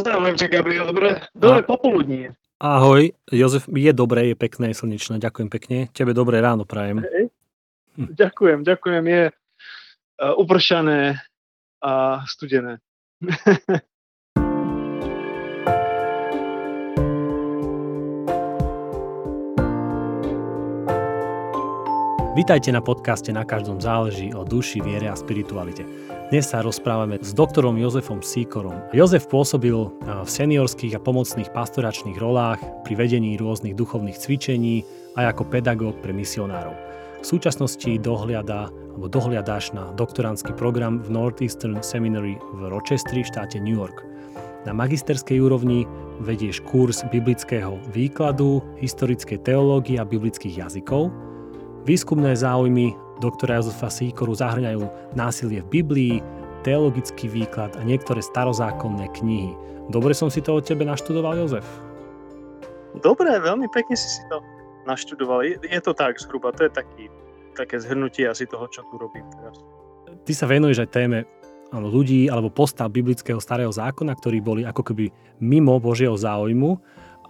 Pozdravujem ťa, Gabriel. Dobre, dobre popoludnie. Ahoj, Jozef, je dobré, je pekné, je slnečné, ďakujem pekne. Tebe dobré ráno prajem. Hej. Hm. Ďakujem, ďakujem, je uh, upršané a studené. Vítajte na podcaste Na každom záleží o duši, viere a spiritualite. Dnes sa rozprávame s doktorom Jozefom Síkorom. Jozef pôsobil v seniorských a pomocných pastoračných rolách pri vedení rôznych duchovných cvičení aj ako pedagóg pre misionárov. V súčasnosti dohliada alebo dohliadáš na doktorantský program v Northeastern Seminary v Rochesteri v štáte New York. Na magisterskej úrovni vedieš kurz biblického výkladu, historickej teológie a biblických jazykov – Výskumné záujmy doktora Jozefa Síkoru zahrňajú násilie v Biblii, teologický výklad a niektoré starozákonné knihy. Dobre som si to od tebe naštudoval, Jozef? Dobre, veľmi pekne si si to naštudoval. Je, je to tak zhruba, to je taký, také zhrnutie asi toho, čo tu robím teraz. Ty sa venuješ aj téme ľudí alebo postav biblického starého zákona, ktorí boli ako keby mimo Božieho záujmu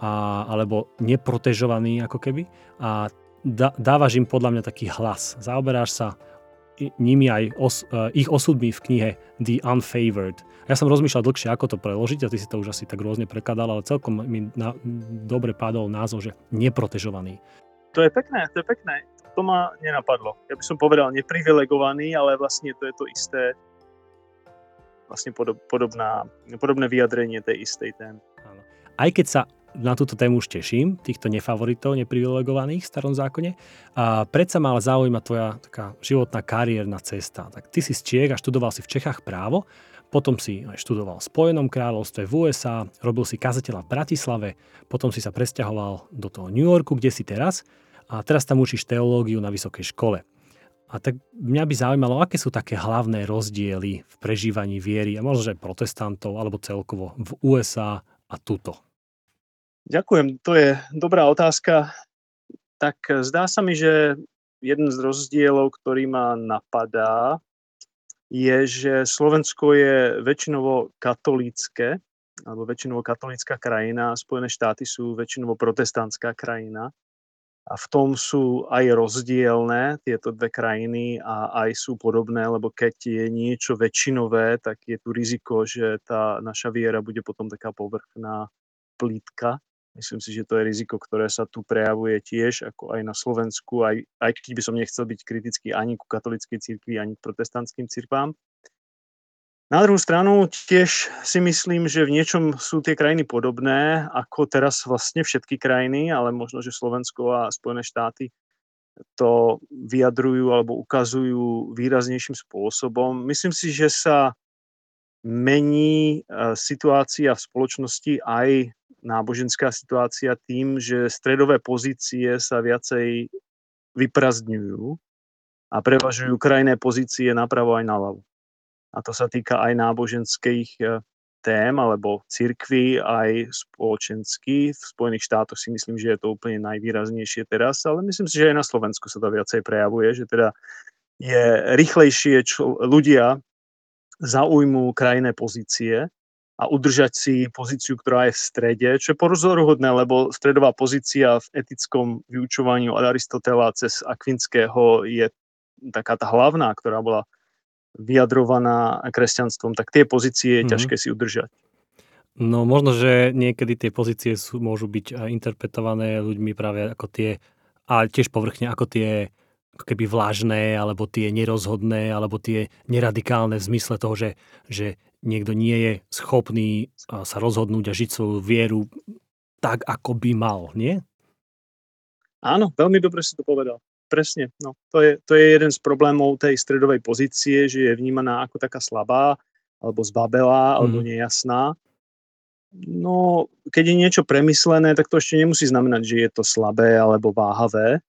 a, alebo neprotežovaní ako keby. A dávaš im podľa mňa taký hlas. Zaoberáš sa nimi aj os, uh, ich osudmi v knihe The Unfavored. Ja som rozmýšľal dlhšie, ako to preložiť a ty si to už asi tak rôzne prekladal, ale celkom mi na, dobre padol názov, že neprotežovaný. To je pekné, to je pekné. To ma nenapadlo. Ja by som povedal neprivilegovaný, ale vlastne to je to isté vlastne podob, podobná, podobné vyjadrenie tej istej témy. Aj keď sa na túto tému už teším, týchto nefavoritov, neprivilegovaných v starom zákone. A predsa ma ale zaujíma tvoja taká životná kariérna cesta. Tak ty si z Čiech a študoval si v Čechách právo, potom si aj študoval v Spojenom kráľovstve v USA, robil si kazateľa v Bratislave, potom si sa presťahoval do toho New Yorku, kde si teraz a teraz tam učíš teológiu na vysokej škole. A tak mňa by zaujímalo, aké sú také hlavné rozdiely v prežívaní viery a možno, že protestantov alebo celkovo v USA a tuto. Ďakujem, to je dobrá otázka. Tak eh, zdá sa mi, že jeden z rozdielov, ktorý ma napadá, je, že Slovensko je väčšinovo katolícke, alebo väčšinovo katolícka krajina, Spojené štáty sú väčšinovo protestantská krajina. A v tom sú aj rozdielne tieto dve krajiny a aj sú podobné, lebo keď je niečo väčšinové, tak je tu riziko, že tá naša viera bude potom taká povrchná, plítka Myslím si, že to je riziko, ktoré sa tu prejavuje tiež, ako aj na Slovensku, aj, aj keď by som nechcel byť kritický ani ku katolickej cirkvi, ani k protestantským cirkvám. Na druhú stranu tiež si myslím, že v niečom sú tie krajiny podobné, ako teraz vlastne všetky krajiny, ale možno, že Slovensko a Spojené štáty to vyjadrujú alebo ukazujú výraznejším spôsobom. Myslím si, že sa mení e, situácia v spoločnosti aj náboženská situácia tým, že stredové pozície sa viacej vyprazdňujú a prevažujú krajné pozície napravo aj naľavo. A to sa týka aj náboženských eh, tém alebo cirkvy, aj spoločensky. V Spojených štátoch si myslím, že je to úplne najvýraznejšie teraz, ale myslím si, že aj na Slovensku sa to viacej prejavuje, že teda je rýchlejšie, čo ľudia zaujmú krajné pozície a udržať si pozíciu, ktorá je v strede, čo je porozoruhodné, lebo stredová pozícia v etickom vyučovaní od Aristotela cez Akvinského je taká tá hlavná, ktorá bola vyjadrovaná kresťanstvom, tak tie pozície je mm-hmm. ťažké si udržať. No možno, že niekedy tie pozície sú, môžu byť interpretované ľuďmi práve ako tie, a tiež povrchne ako tie keby vlažné, alebo tie nerozhodné, alebo tie neradikálne v zmysle toho, že, že niekto nie je schopný sa rozhodnúť a žiť svoju vieru tak, ako by mal, nie? Áno, veľmi dobre si to povedal. Presne. No, to, je, to je jeden z problémov tej stredovej pozície, že je vnímaná ako taká slabá, alebo zbabelá, mm. alebo mhm. nejasná. No, keď je niečo premyslené, tak to ešte nemusí znamenať, že je to slabé alebo váhavé.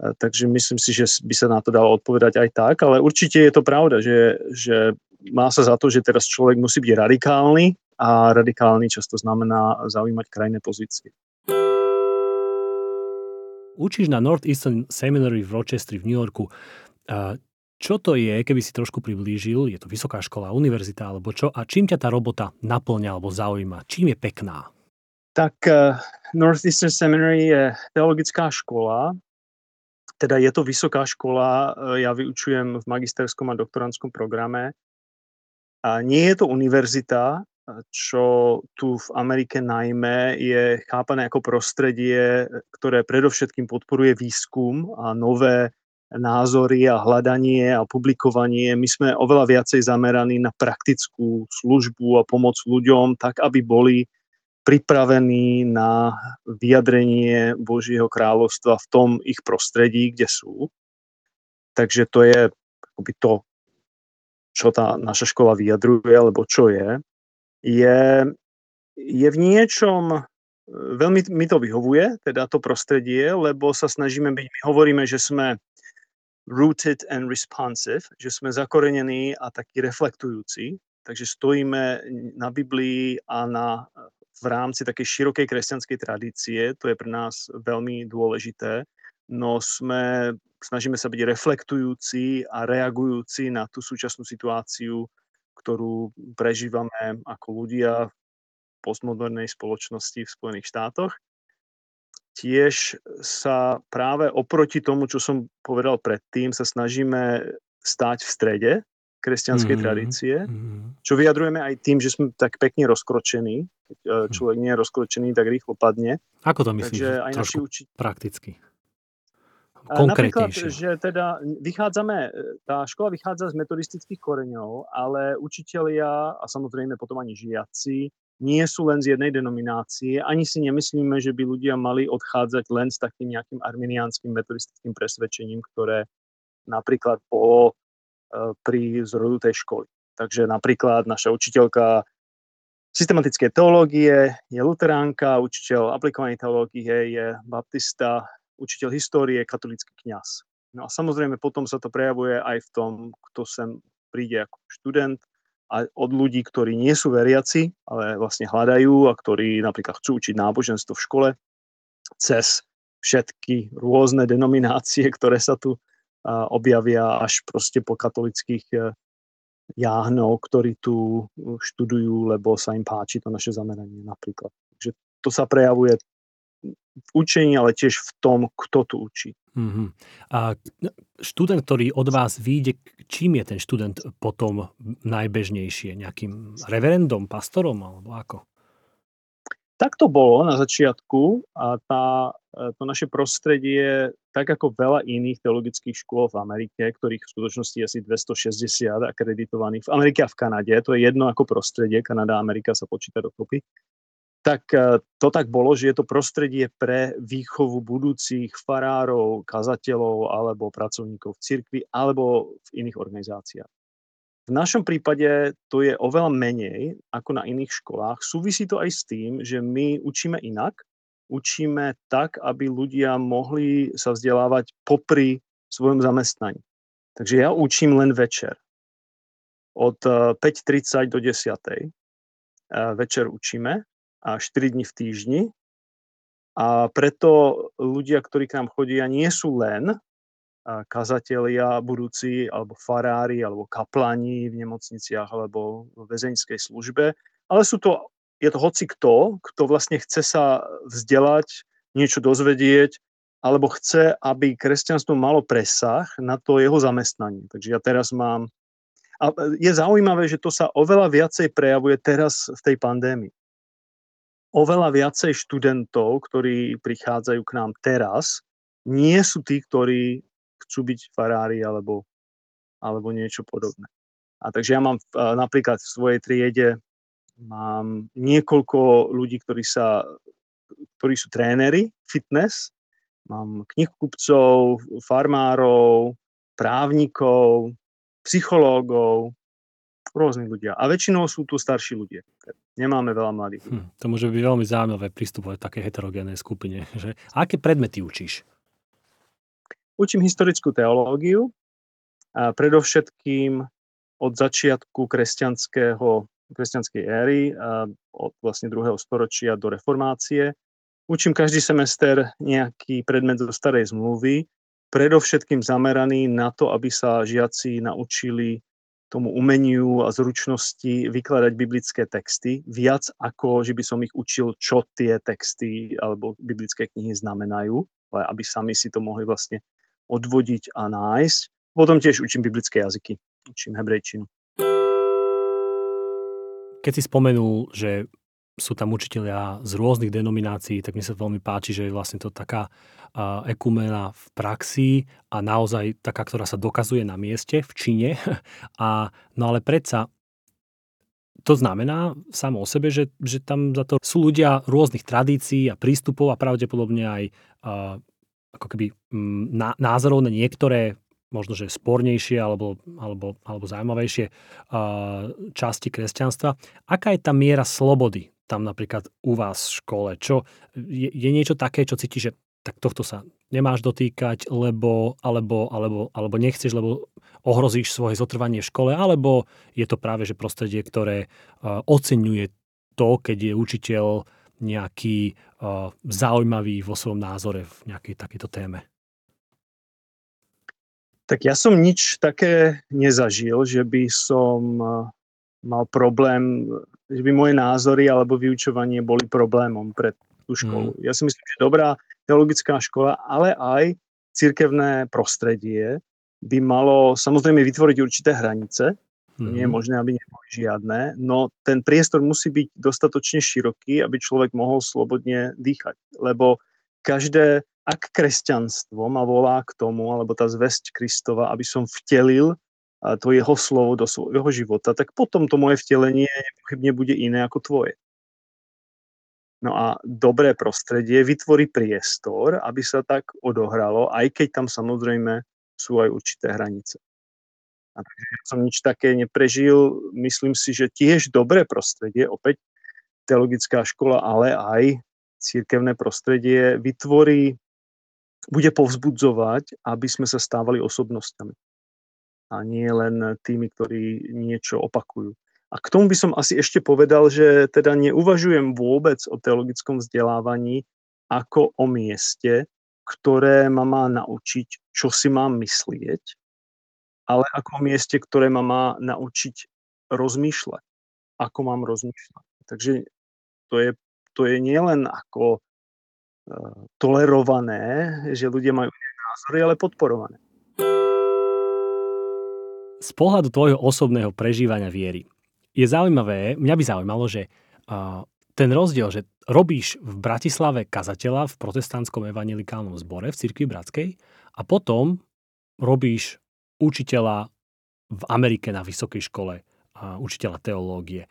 Takže myslím si, že by sa na to dalo odpovedať aj tak, ale určite je to pravda, že, že má sa za to, že teraz človek musí byť radikálny a radikálny často znamená zaujímať krajné pozície. Učíš na Northeastern Seminary v Rochesteri v New Yorku. Čo to je, keby si trošku priblížil? Je to vysoká škola, univerzita alebo čo? A čím ťa tá robota naplňa alebo zaujíma? Čím je pekná? Tak uh, Northeastern Seminary je teologická škola, teda je to vysoká škola, eh, ja vyučujem v magisterskom a doktorantskom programe. A nie je to univerzita, čo tu v Amerike najmä je chápané ako prostredie, ktoré predovšetkým podporuje výskum a nové názory a hľadanie a publikovanie. My sme oveľa viacej zameraní na praktickú službu a pomoc ľuďom, tak aby boli pripravení na vyjadrenie Božieho kráľovstva v tom ich prostredí, kde sú. Takže to je akoby to, čo tá naša škola vyjadruje, alebo čo je. Je, je v niečom, veľmi mi to vyhovuje, teda to prostredie, lebo sa snažíme byť, my hovoríme, že sme rooted and responsive, že sme zakorenení a takí reflektujúci, takže stojíme na Biblii a na v rámci takej širokej kresťanskej tradície, to je pre nás veľmi dôležité, no sme, snažíme sa byť reflektujúci a reagujúci na tú súčasnú situáciu, ktorú prežívame ako ľudia v postmodernej spoločnosti v Spojených štátoch. Tiež sa práve oproti tomu, čo som povedal predtým, sa snažíme stať v strede kresťanskej mm-hmm. tradície, mm-hmm. čo vyjadrujeme aj tým, že sme tak pekne rozkročení. Keď e, hm. človek nie je rozkročený, tak rýchlo padne. Ako to myslíš? Takže aj naši uči... prakticky. Napríklad, že teda vychádzame, e, tá škola vychádza z metodistických koreňov, ale učitelia a samozrejme potom ani žiaci nie sú len z jednej denominácie. Ani si nemyslíme, že by ľudia mali odchádzať len s takým nejakým arminiánskym metodistickým presvedčením, ktoré napríklad bolo E, pri zrodu tej školy. Takže napríklad naša učiteľka systematické teológie je luteránka, učiteľ aplikovanej teológie je baptista, učiteľ histórie, katolický kňaz. No a samozrejme potom sa to prejavuje aj v tom, kto sem príde ako študent a od ľudí, ktorí nie sú veriaci, ale vlastne hľadajú a ktorí napríklad chcú učiť náboženstvo v škole cez všetky rôzne denominácie, ktoré sa tu objavia až proste po katolických e, jáhnov, ktorí tu študujú, lebo sa im páči to naše zameranie napríklad. Takže to sa prejavuje v učení, ale tiež v tom, kto tu učí. Mm-hmm. A študent, ktorý od vás vyjde, čím je ten študent potom najbežnejšie? Nejakým reverendom, pastorom alebo ako? Tak to bolo na začiatku a tá, e, to naše prostredie, tak ako veľa iných teologických škôl v Amerike, ktorých v skutočnosti je asi 260 akreditovaných v Amerike a v Kanade, to je jedno ako prostredie, Kanada a Amerika sa počíta dokopy, tak e, to tak bolo, že je to prostredie pre výchovu budúcich farárov, kazateľov alebo pracovníkov v cirkvi alebo v iných organizáciách. V našom prípade to je oveľa menej ako na iných školách. Súvisí to aj s tým, že my učíme inak. Učíme tak, aby ľudia mohli sa vzdelávať popri svojom zamestnaní. Takže ja učím len večer. Od 5.30 eh, do 10. Eh, večer učíme a 4 dní v týždni. A preto ľudia, ktorí k nám chodia, nie sú len kazatelia budúci, alebo farári, alebo kaplani v nemocniciach, alebo v väzeňskej službe, ale sú to, je to hoci kto, kto vlastne chce sa vzdelať, niečo dozvedieť, alebo chce, aby kresťanstvo malo presah na to jeho zamestnanie. Takže ja teraz mám... A je zaujímavé, že to sa oveľa viacej prejavuje teraz v tej pandémii. Oveľa viacej študentov, ktorí prichádzajú k nám teraz, nie sú tí, ktorí chcú byť farári alebo, alebo niečo podobné. A takže ja mám napríklad v svojej triede mám niekoľko ľudí, ktorí, sa, ktorí sú tréneri fitness, mám knihkupcov, farmárov, právnikov, psychológov, rôzni ľudia. A väčšinou sú tu starší ľudia. Nemáme veľa mladých. Hm, to môže byť veľmi zaujímavé pristupovať v takej heterogénnej skupine. Že? A aké predmety učíš? Učím historickú teológiu, a predovšetkým od začiatku kresťanského, kresťanskej éry, a od vlastne druhého storočia do reformácie. Učím každý semester nejaký predmet zo starej zmluvy predovšetkým zameraný na to, aby sa žiaci naučili tomu umeniu a zručnosti vykladať biblické texty, viac ako, že by som ich učil, čo tie texty alebo biblické knihy znamenajú, ale aby sami si to mohli vlastne odvodiť a nájsť. Potom tiež učím biblické jazyky, učím hebrejčinu. Keď si spomenul, že sú tam učiteľia z rôznych denominácií, tak mi sa veľmi páči, že je vlastne to taká ekumena v praxi a naozaj taká, ktorá sa dokazuje na mieste, v Číne. A, no ale predsa to znamená samo o sebe, že, že tam za to sú ľudia rôznych tradícií a prístupov a pravdepodobne aj uh, ako keby mm, názorov na niektoré možno, že spornejšie alebo, alebo, alebo zaujímavejšie časti kresťanstva. Aká je tá miera slobody tam napríklad u vás v škole? Čo, je, je niečo také, čo cítiš, že tak tohto sa nemáš dotýkať, lebo, alebo, alebo, alebo nechceš, lebo ohrozíš svoje zotrvanie v škole, alebo je to práve že prostredie, ktoré oceňuje to, keď je učiteľ nejaký uh, zaujímavý vo svojom názore v nejakej takejto téme? Tak ja som nič také nezažil, že by som mal problém, že by moje názory alebo vyučovanie boli problémom pre tú školu. Mm. Ja si myslím, že dobrá teologická škola, ale aj cirkevné prostredie by malo samozrejme vytvoriť určité hranice. Mm. Nie je mhm. možné, aby neboli žiadne, no ten priestor musí byť dostatočne široký, aby človek mohol slobodne dýchať. Lebo každé, ak kresťanstvo ma volá k tomu, alebo tá zväzť Kristova, aby som vtelil to jeho slovo do svojho života, tak potom to moje vtelenie nepochybne bude iné ako tvoje. No a dobré prostredie vytvorí priestor, aby sa tak odohralo, aj keď tam samozrejme sú aj určité hranice. A takže ja som nič také neprežil. Myslím si, že tiež dobré prostredie, opäť teologická škola, ale aj církevné prostredie vytvorí, bude povzbudzovať, aby sme sa stávali osobnosťami a nie len tými, ktorí niečo opakujú. A k tomu by som asi ešte povedal, že teda neuvažujem vôbec o teologickom vzdelávaní ako o mieste, ktoré ma má naučiť, čo si mám myslieť, ale ako mieste, ktoré ma má naučiť rozmýšľať, ako mám rozmýšľať. Takže to je, to je nielen ako e, tolerované, že ľudia majú názory, ale podporované z pohľadu tvojho osobného prežívania viery, je zaujímavé, mňa by zaujímalo, že uh, ten rozdiel, že robíš v Bratislave kazateľa v protestantskom evangelikálnom zbore v Cirkvi Bratskej a potom robíš učiteľa v Amerike na vysokej škole, uh, učiteľa teológie.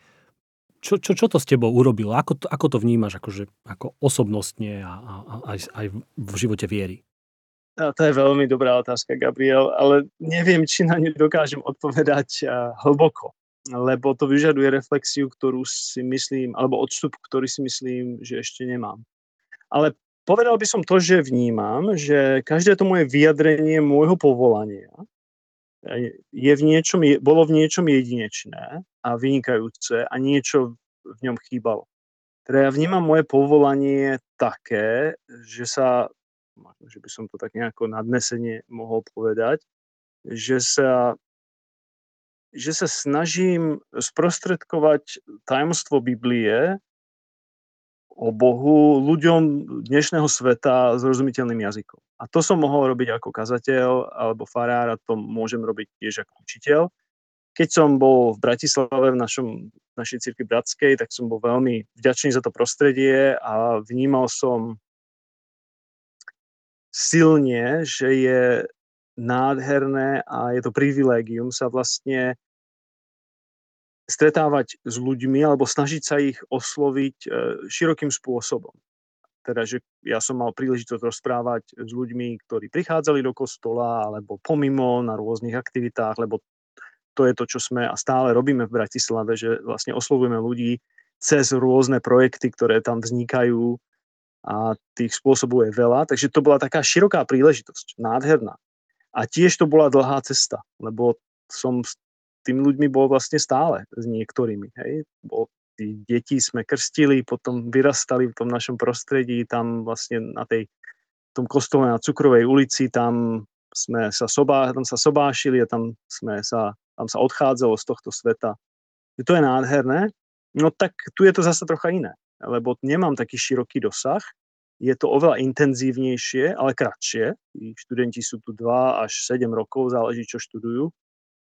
Čo, čo, čo to s tebou urobilo? Ako to, ako to vnímaš akože, ako osobnostne a, a, a aj, aj v živote viery? A to je veľmi dobrá otázka, Gabriel, ale neviem, či na ňu dokážem odpovedať hlboko, lebo to vyžaduje reflexiu, ktorú si myslím, alebo odstup, ktorý si myslím, že ešte nemám. Ale povedal by som to, že vnímam, že každé to moje vyjadrenie môjho povolania je v niečom, bolo v niečom jedinečné a vynikajúce a niečo v ňom chýbalo. Teda ja vnímam moje povolanie také, že sa že by som to tak nejako nadnesenie mohol povedať, že sa, že sa snažím sprostredkovať tajomstvo Biblie o Bohu ľuďom dnešného sveta zrozumiteľným jazykom. A to som mohol robiť ako kazateľ alebo farár a to môžem robiť tiež ako učiteľ. Keď som bol v Bratislave v našom, našej cirkvi bratskej, tak som bol veľmi vďačný za to prostredie a vnímal som silne, že je nádherné a je to privilégium sa vlastne stretávať s ľuďmi alebo snažiť sa ich osloviť e, širokým spôsobom. Teda, že ja som mal príležitosť rozprávať s ľuďmi, ktorí prichádzali do kostola alebo pomimo na rôznych aktivitách, lebo to je to, čo sme a stále robíme v Bratislave, že vlastne oslovujeme ľudí cez rôzne projekty, ktoré tam vznikajú a tých spôsobov je veľa, takže to bola taká široká príležitosť, nádherná. A tiež to bola dlhá cesta, lebo som s tými ľuďmi bol vlastne stále, s niektorými. Hej. Bol, tí deti sme krstili, potom vyrastali v tom našom prostredí, tam vlastne na tej tom kostole na Cukrovej ulici, tam sme sa, sobá, tam sa sobášili a tam, sme sa, tam sa odchádzalo z tohto sveta. To je nádherné. No tak tu je to zase trocha iné, lebo nemám taký široký dosah. Je to oveľa intenzívnejšie, ale kratšie. Študenti sú tu 2 až 7 rokov, záleží, čo študujú.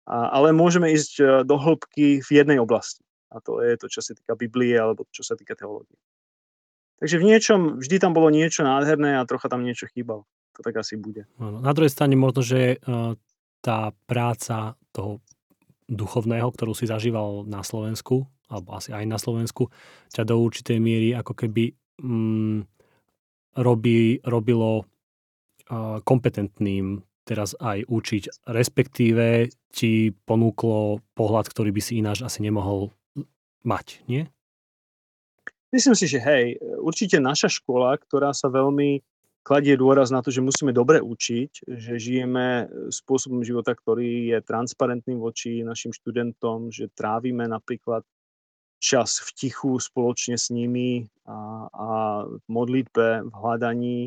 A, ale môžeme ísť e, do hĺbky v jednej oblasti. A to je to, čo sa týka Biblie alebo čo sa týka teológie. Takže v niečom, vždy tam bolo niečo nádherné a trocha tam niečo chýbalo. To tak asi bude. Na druhej strane možno, že uh, tá práca toho duchovného, ktorú si zažíval na Slovensku, alebo asi aj na Slovensku, ťa do určitej miery ako keby mm, robí, robilo uh, kompetentným teraz aj učiť, respektíve ti ponúklo pohľad, ktorý by si ináč asi nemohol mať, nie? Myslím si, že hej, určite naša škola, ktorá sa veľmi kladie dôraz na to, že musíme dobre učiť, že žijeme spôsobom života, ktorý je transparentný voči našim študentom, že trávime napríklad čas v tichu spoločne s nimi a, a v modlitbe, v hľadaní,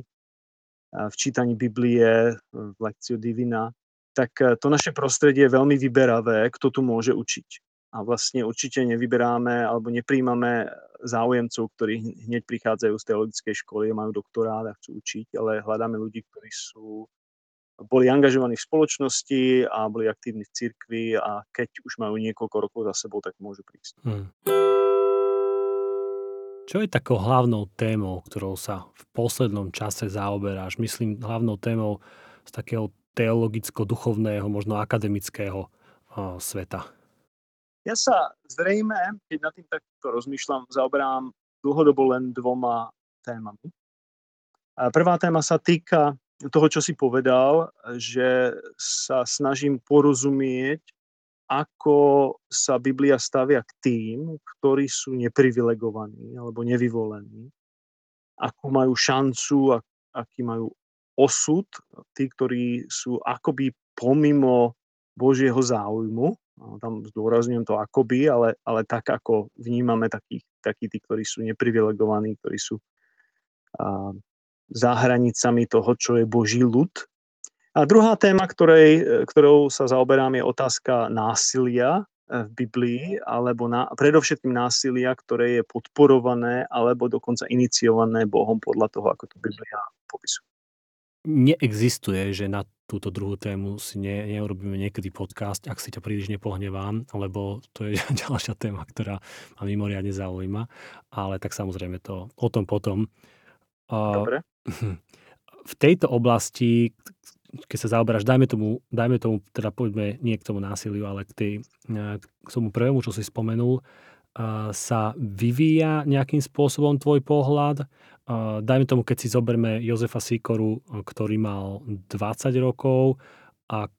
v čítaní Biblie, v lekciu Divina, tak to naše prostredie je veľmi vyberavé, kto tu môže učiť a vlastne určite nevyberáme alebo nepríjmame záujemcov, ktorí hneď prichádzajú z teologickej školy, majú doktorát a chcú učiť, ale hľadáme ľudí, ktorí sú boli angažovaní v spoločnosti a boli aktívni v cirkvi a keď už majú niekoľko rokov za sebou, tak môžu prísť. Hmm. Čo je takou hlavnou témou, ktorou sa v poslednom čase zaoberáš? Myslím hlavnou témou z takého teologicko-duchovného, možno akademického sveta. Ja sa zrejme, keď nad tým takto rozmýšľam, zaoberám dlhodobo len dvoma témami. Prvá téma sa týka toho, čo si povedal, že sa snažím porozumieť, ako sa Biblia stavia k tým, ktorí sú neprivilegovaní alebo nevyvolení, akú majú šancu, aký majú osud, tí, ktorí sú akoby pomimo Božieho záujmu tam zdôrazňujem to akoby, ale, ale tak, ako vnímame takí, takí tí, ktorí sú neprivilegovaní, ktorí sú a, za hranicami toho, čo je Boží ľud. A druhá téma, ktorej, ktorou sa zaoberám, je otázka násilia e, v Biblii, alebo na, predovšetkým násilia, ktoré je podporované alebo dokonca iniciované Bohom podľa toho, ako to Biblia popisuje. Neexistuje, že na túto druhú tému si ne, neurobíme niekedy podcast, ak si ťa príliš nepohnevám, lebo to je ďalšia téma, ktorá ma mimoriadne zaujíma, ale tak samozrejme to o tom potom. Dobre. V tejto oblasti, keď sa zaoberáš, dajme tomu, dajme tomu, teda poďme nie k tomu násiliu, ale k, tej, k tomu prvému, čo si spomenul, sa vyvíja nejakým spôsobom tvoj pohľad? Dajme tomu, keď si zoberme Jozefa Sikoru, ktorý mal 20 rokov a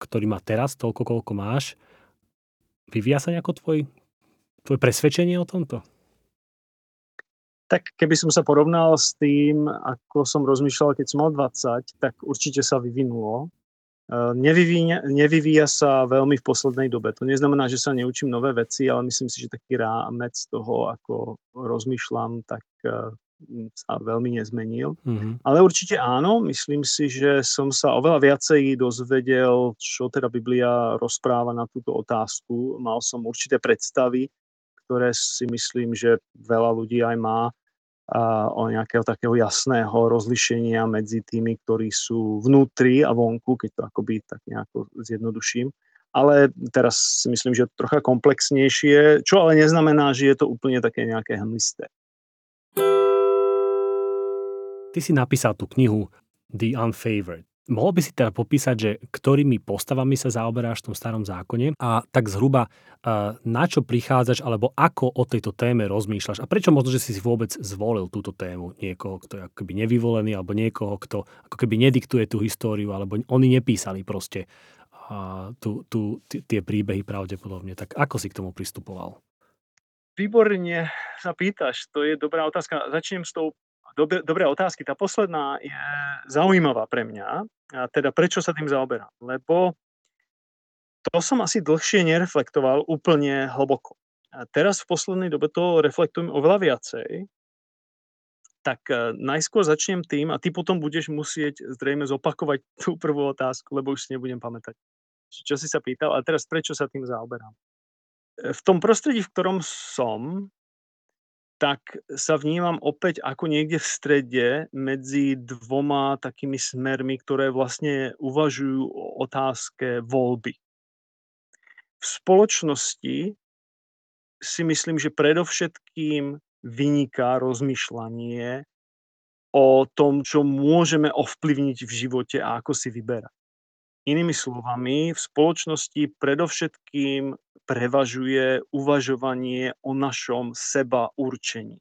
ktorý má teraz toľko, koľko máš, vyvíja sa nejako tvoj, tvoj presvedčenie o tomto? Tak keby som sa porovnal s tým, ako som rozmýšľal, keď som mal 20, tak určite sa vyvinulo. Nevyvíja, nevyvíja sa veľmi v poslednej dobe. To neznamená, že sa neučím nové veci, ale myslím si, že taký rámec toho, ako rozmýšľam, tak e, sa veľmi nezmenil. Mm-hmm. Ale určite áno, myslím si, že som sa oveľa viacej dozvedel, čo teda Biblia rozpráva na túto otázku. Mal som určité predstavy, ktoré si myslím, že veľa ľudí aj má o nejakého takého jasného rozlišenia medzi tými, ktorí sú vnútri a vonku, keď to akoby tak nejako zjednoduším. Ale teraz si myslím, že je trocha komplexnejšie, čo ale neznamená, že je to úplne také nejaké hmlisté. Ty si napísal tú knihu The Unfavored. Mohol by si teda popísať, že ktorými postavami sa zaoberáš v tom starom zákone a tak zhruba na čo prichádzaš alebo ako o tejto téme rozmýšľaš a prečo možno, že si vôbec zvolil túto tému niekoho, kto je akoby nevyvolený alebo niekoho, kto ako keby nediktuje tú históriu alebo oni nepísali proste tú, tú, tie príbehy pravdepodobne. Tak ako si k tomu pristupoval? Výborne sa pýtaš, to je dobrá otázka. Začnem s tou Dobre, dobré otázky. Tá posledná je zaujímavá pre mňa. A teda prečo sa tým zaoberám? Lebo to som asi dlhšie nereflektoval úplne hlboko. A teraz v poslednej dobe to reflektujem oveľa viacej. tak uh, najskôr začnem tým a ty potom budeš musieť zrejme zopakovať tú prvú otázku, lebo už si nebudem pamätať, čo si sa pýtal. A teraz prečo sa tým zaoberám? V tom prostredí, v ktorom som, tak sa vnímam opäť ako niekde v strede medzi dvoma takými smermi, ktoré vlastne uvažujú o otázke voľby. V spoločnosti si myslím, že predovšetkým vyniká rozmýšľanie o tom, čo môžeme ovplyvniť v živote a ako si vyberať. Inými slovami, v spoločnosti predovšetkým prevažuje uvažovanie o našom seba určení.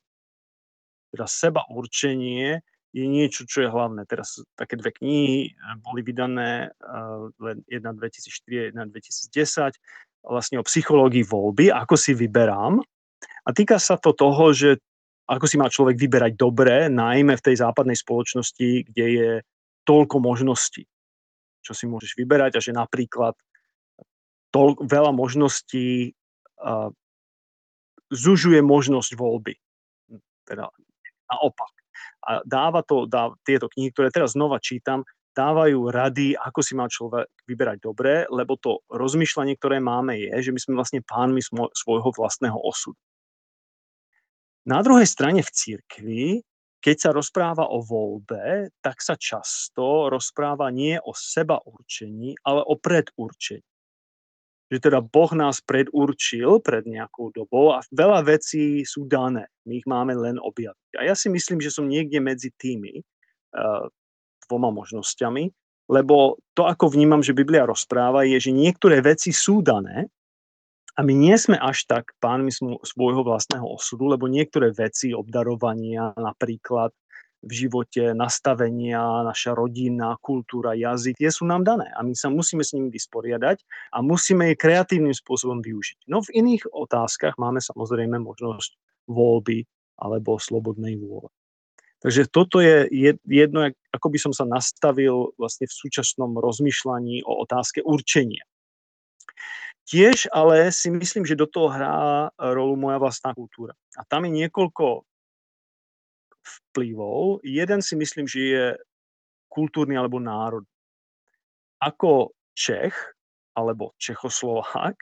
Teda seba určenie je niečo, čo je hlavné. Teraz také dve knihy eh, boli vydané, eh, jedna 2004, jedna 2010, vlastne o psychológii voľby, ako si vyberám. A týka sa to toho, že ako si má človek vyberať dobre, najmä v tej západnej spoločnosti, kde je toľko možností čo si môžeš vyberať a že napríklad to, veľa možností uh, zužuje možnosť voľby. Teda naopak. A dáva to, dá, tieto knihy, ktoré teraz znova čítam, dávajú rady, ako si má človek vyberať dobre, lebo to rozmýšľanie, ktoré máme, je, že my sme vlastne pánmi svojho vlastného osudu. Na druhej strane v cirkvi keď sa rozpráva o voľbe, tak sa často rozpráva nie o seba určení, ale o predurčení. Že teda Boh nás predurčil pred nejakou dobou a veľa vecí sú dané. My ich máme len objaviť. A ja si myslím, že som niekde medzi tými uh, dvoma možnosťami, lebo to, ako vnímam, že Biblia rozpráva, je, že niektoré veci sú dané a my nie sme až tak pánmi svojho vlastného osudu, lebo niektoré veci, obdarovania napríklad v živote, nastavenia, naša rodina, kultúra, jazyk, tie sú nám dané a my sa musíme s nimi vysporiadať a musíme je kreatívnym spôsobom využiť. No v iných otázkach máme samozrejme možnosť voľby alebo slobodnej vôle. Takže toto je jedno, ako by som sa nastavil vlastne v súčasnom rozmýšľaní o otázke určenia. Tiež ale si myslím, že do toho hrá rolu moja vlastná kultúra. A tam je niekoľko vplyvov. Jeden si myslím, že je kultúrny alebo národ. Ako Čech alebo Čechoslovák,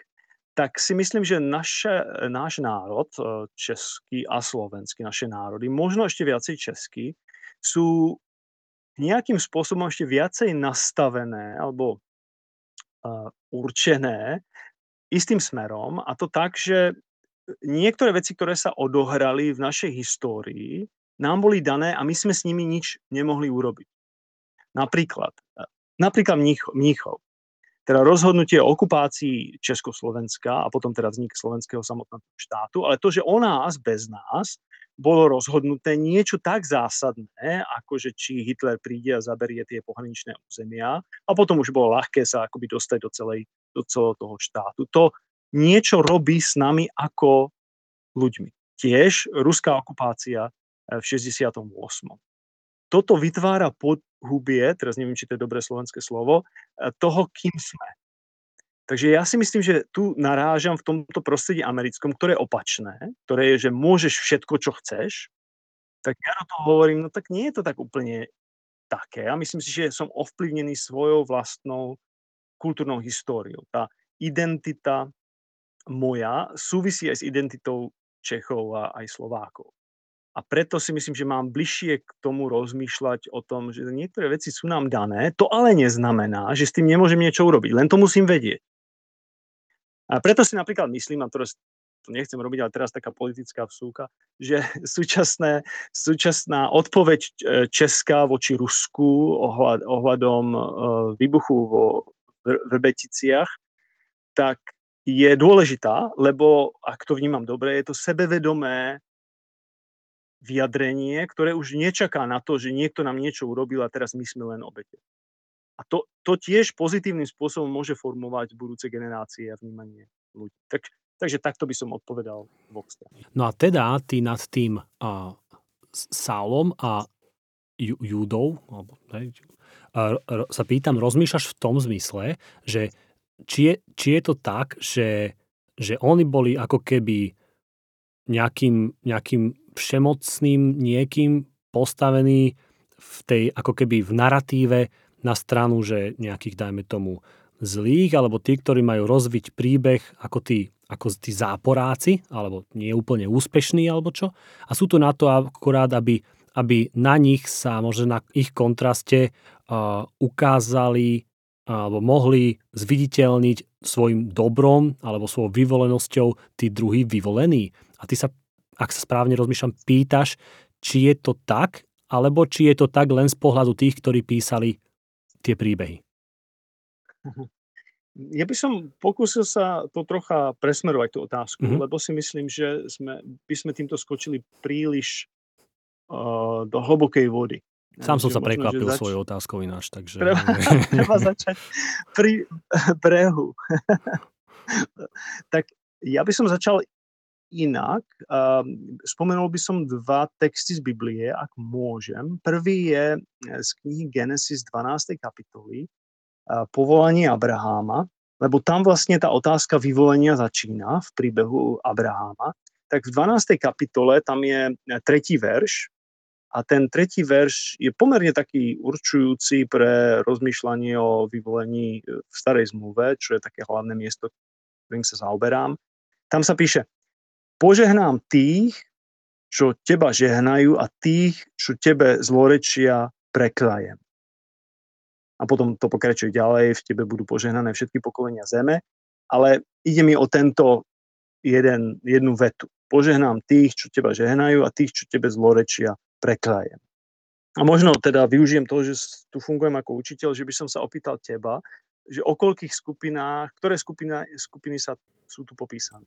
tak si myslím, že naše, náš národ, e, český a slovenský, naše národy, možno ešte viacej český, sú nejakým spôsobom ešte viacej nastavené alebo uh, určené istým smerom a to tak, že niektoré veci, ktoré sa odohrali v našej histórii, nám boli dané a my sme s nimi nič nemohli urobiť. Napríklad, napríklad Mníchov. Teda rozhodnutie o okupácii Československa a potom teda vznik slovenského samotného štátu, ale to, že o nás bez nás bolo rozhodnuté niečo tak zásadné, ako že či Hitler príde a zaberie tie pohraničné územia a potom už bolo ľahké sa akoby dostať do celej do celého toho štátu. To niečo robí s nami ako ľuďmi. Tiež ruská okupácia eh, v 68. Toto vytvára podhubie, teraz neviem, či to je dobré slovenské slovo, eh, toho, kým sme. Takže ja si myslím, že tu narážam v tomto prostredí americkom, ktoré je opačné, ktoré je, že môžeš všetko, čo chceš, tak ja na to hovorím, no tak nie je to tak úplne také. Ja myslím si, že som ovplyvnený svojou vlastnou kultúrnou históriou. Tá identita moja súvisí aj s identitou Čechov a aj Slovákov. A preto si myslím, že mám bližšie k tomu rozmýšľať o tom, že niektoré veci sú nám dané. To ale neznamená, že s tým nemôžem niečo urobiť. Len to musím vedieť. A preto si napríklad myslím, a teraz to nechcem robiť, ale teraz taká politická vsúka, že súčasné, súčasná odpoveď e, Česká voči Rusku ohľad, ohľadom uh, výbuchu vo Vrbeticiach, tak je dôležitá, lebo ak to vnímam dobre, je to sebevedomé vyjadrenie, ktoré už nečaká na to, že niekto nám niečo urobil a teraz my sme len obete. A to, to tiež pozitívnym spôsobom môže formovať budúce generácie a vnímanie ľudí. Tak, takže takto by som odpovedal Voxte. No a teda ty nad tým uh, Sálom a Judou, alebo, hej, sa pýtam, rozmýšľaš v tom zmysle, že či je, či je to tak, že, že oni boli ako keby nejakým, nejakým všemocným niekým postavený v tej, ako keby v naratíve na stranu, že nejakých, dajme tomu, zlých, alebo tí, ktorí majú rozviť príbeh ako tí, ako tí záporáci, alebo nie úplne úspešní, alebo čo. A sú tu na to akurát, aby, aby na nich sa, možno na ich kontraste uh, ukázali alebo mohli zviditeľniť svojim dobrom alebo svojou vyvolenosťou tí druhí vyvolení. A ty sa, ak sa správne rozmýšľam, pýtaš, či je to tak, alebo či je to tak len z pohľadu tých, ktorí písali tie príbehy. Ja by som pokúsil sa to trocha presmerovať, tú otázku, mm-hmm. lebo si myslím, že sme, by sme týmto skočili príliš do hlbokej vody. Sám som sa prekvapil zač... svojou otázkou ináč, takže... Treba, treba začať pri brehu. tak ja by som začal inak. Spomenul by som dva texty z Biblie, ak môžem. Prvý je z knihy Genesis 12. kapitoly, povolanie Abraháma, lebo tam vlastne tá otázka vyvolenia začína v príbehu Abraháma. Tak v 12. kapitole tam je tretí verš, a ten tretí verš je pomerne taký určujúci pre rozmýšľanie o vyvolení e, v starej zmluve, čo je také hlavné miesto, ktorým sa zaoberám. Tam sa píše, požehnám tých, čo teba žehnajú a tých, čo tebe zlorečia, preklajem. A potom to pokračuje ďalej, v tebe budú požehnané všetky pokolenia zeme, ale ide mi o tento jeden, jednu vetu. Požehnám tých, čo teba žehnajú a tých, čo tebe zlorečia, preklájem. A možno teda využijem to, že tu fungujem ako učiteľ, že by som sa opýtal teba, že o koľkých skupinách, ktoré skupina, skupiny sa, sú tu popísané?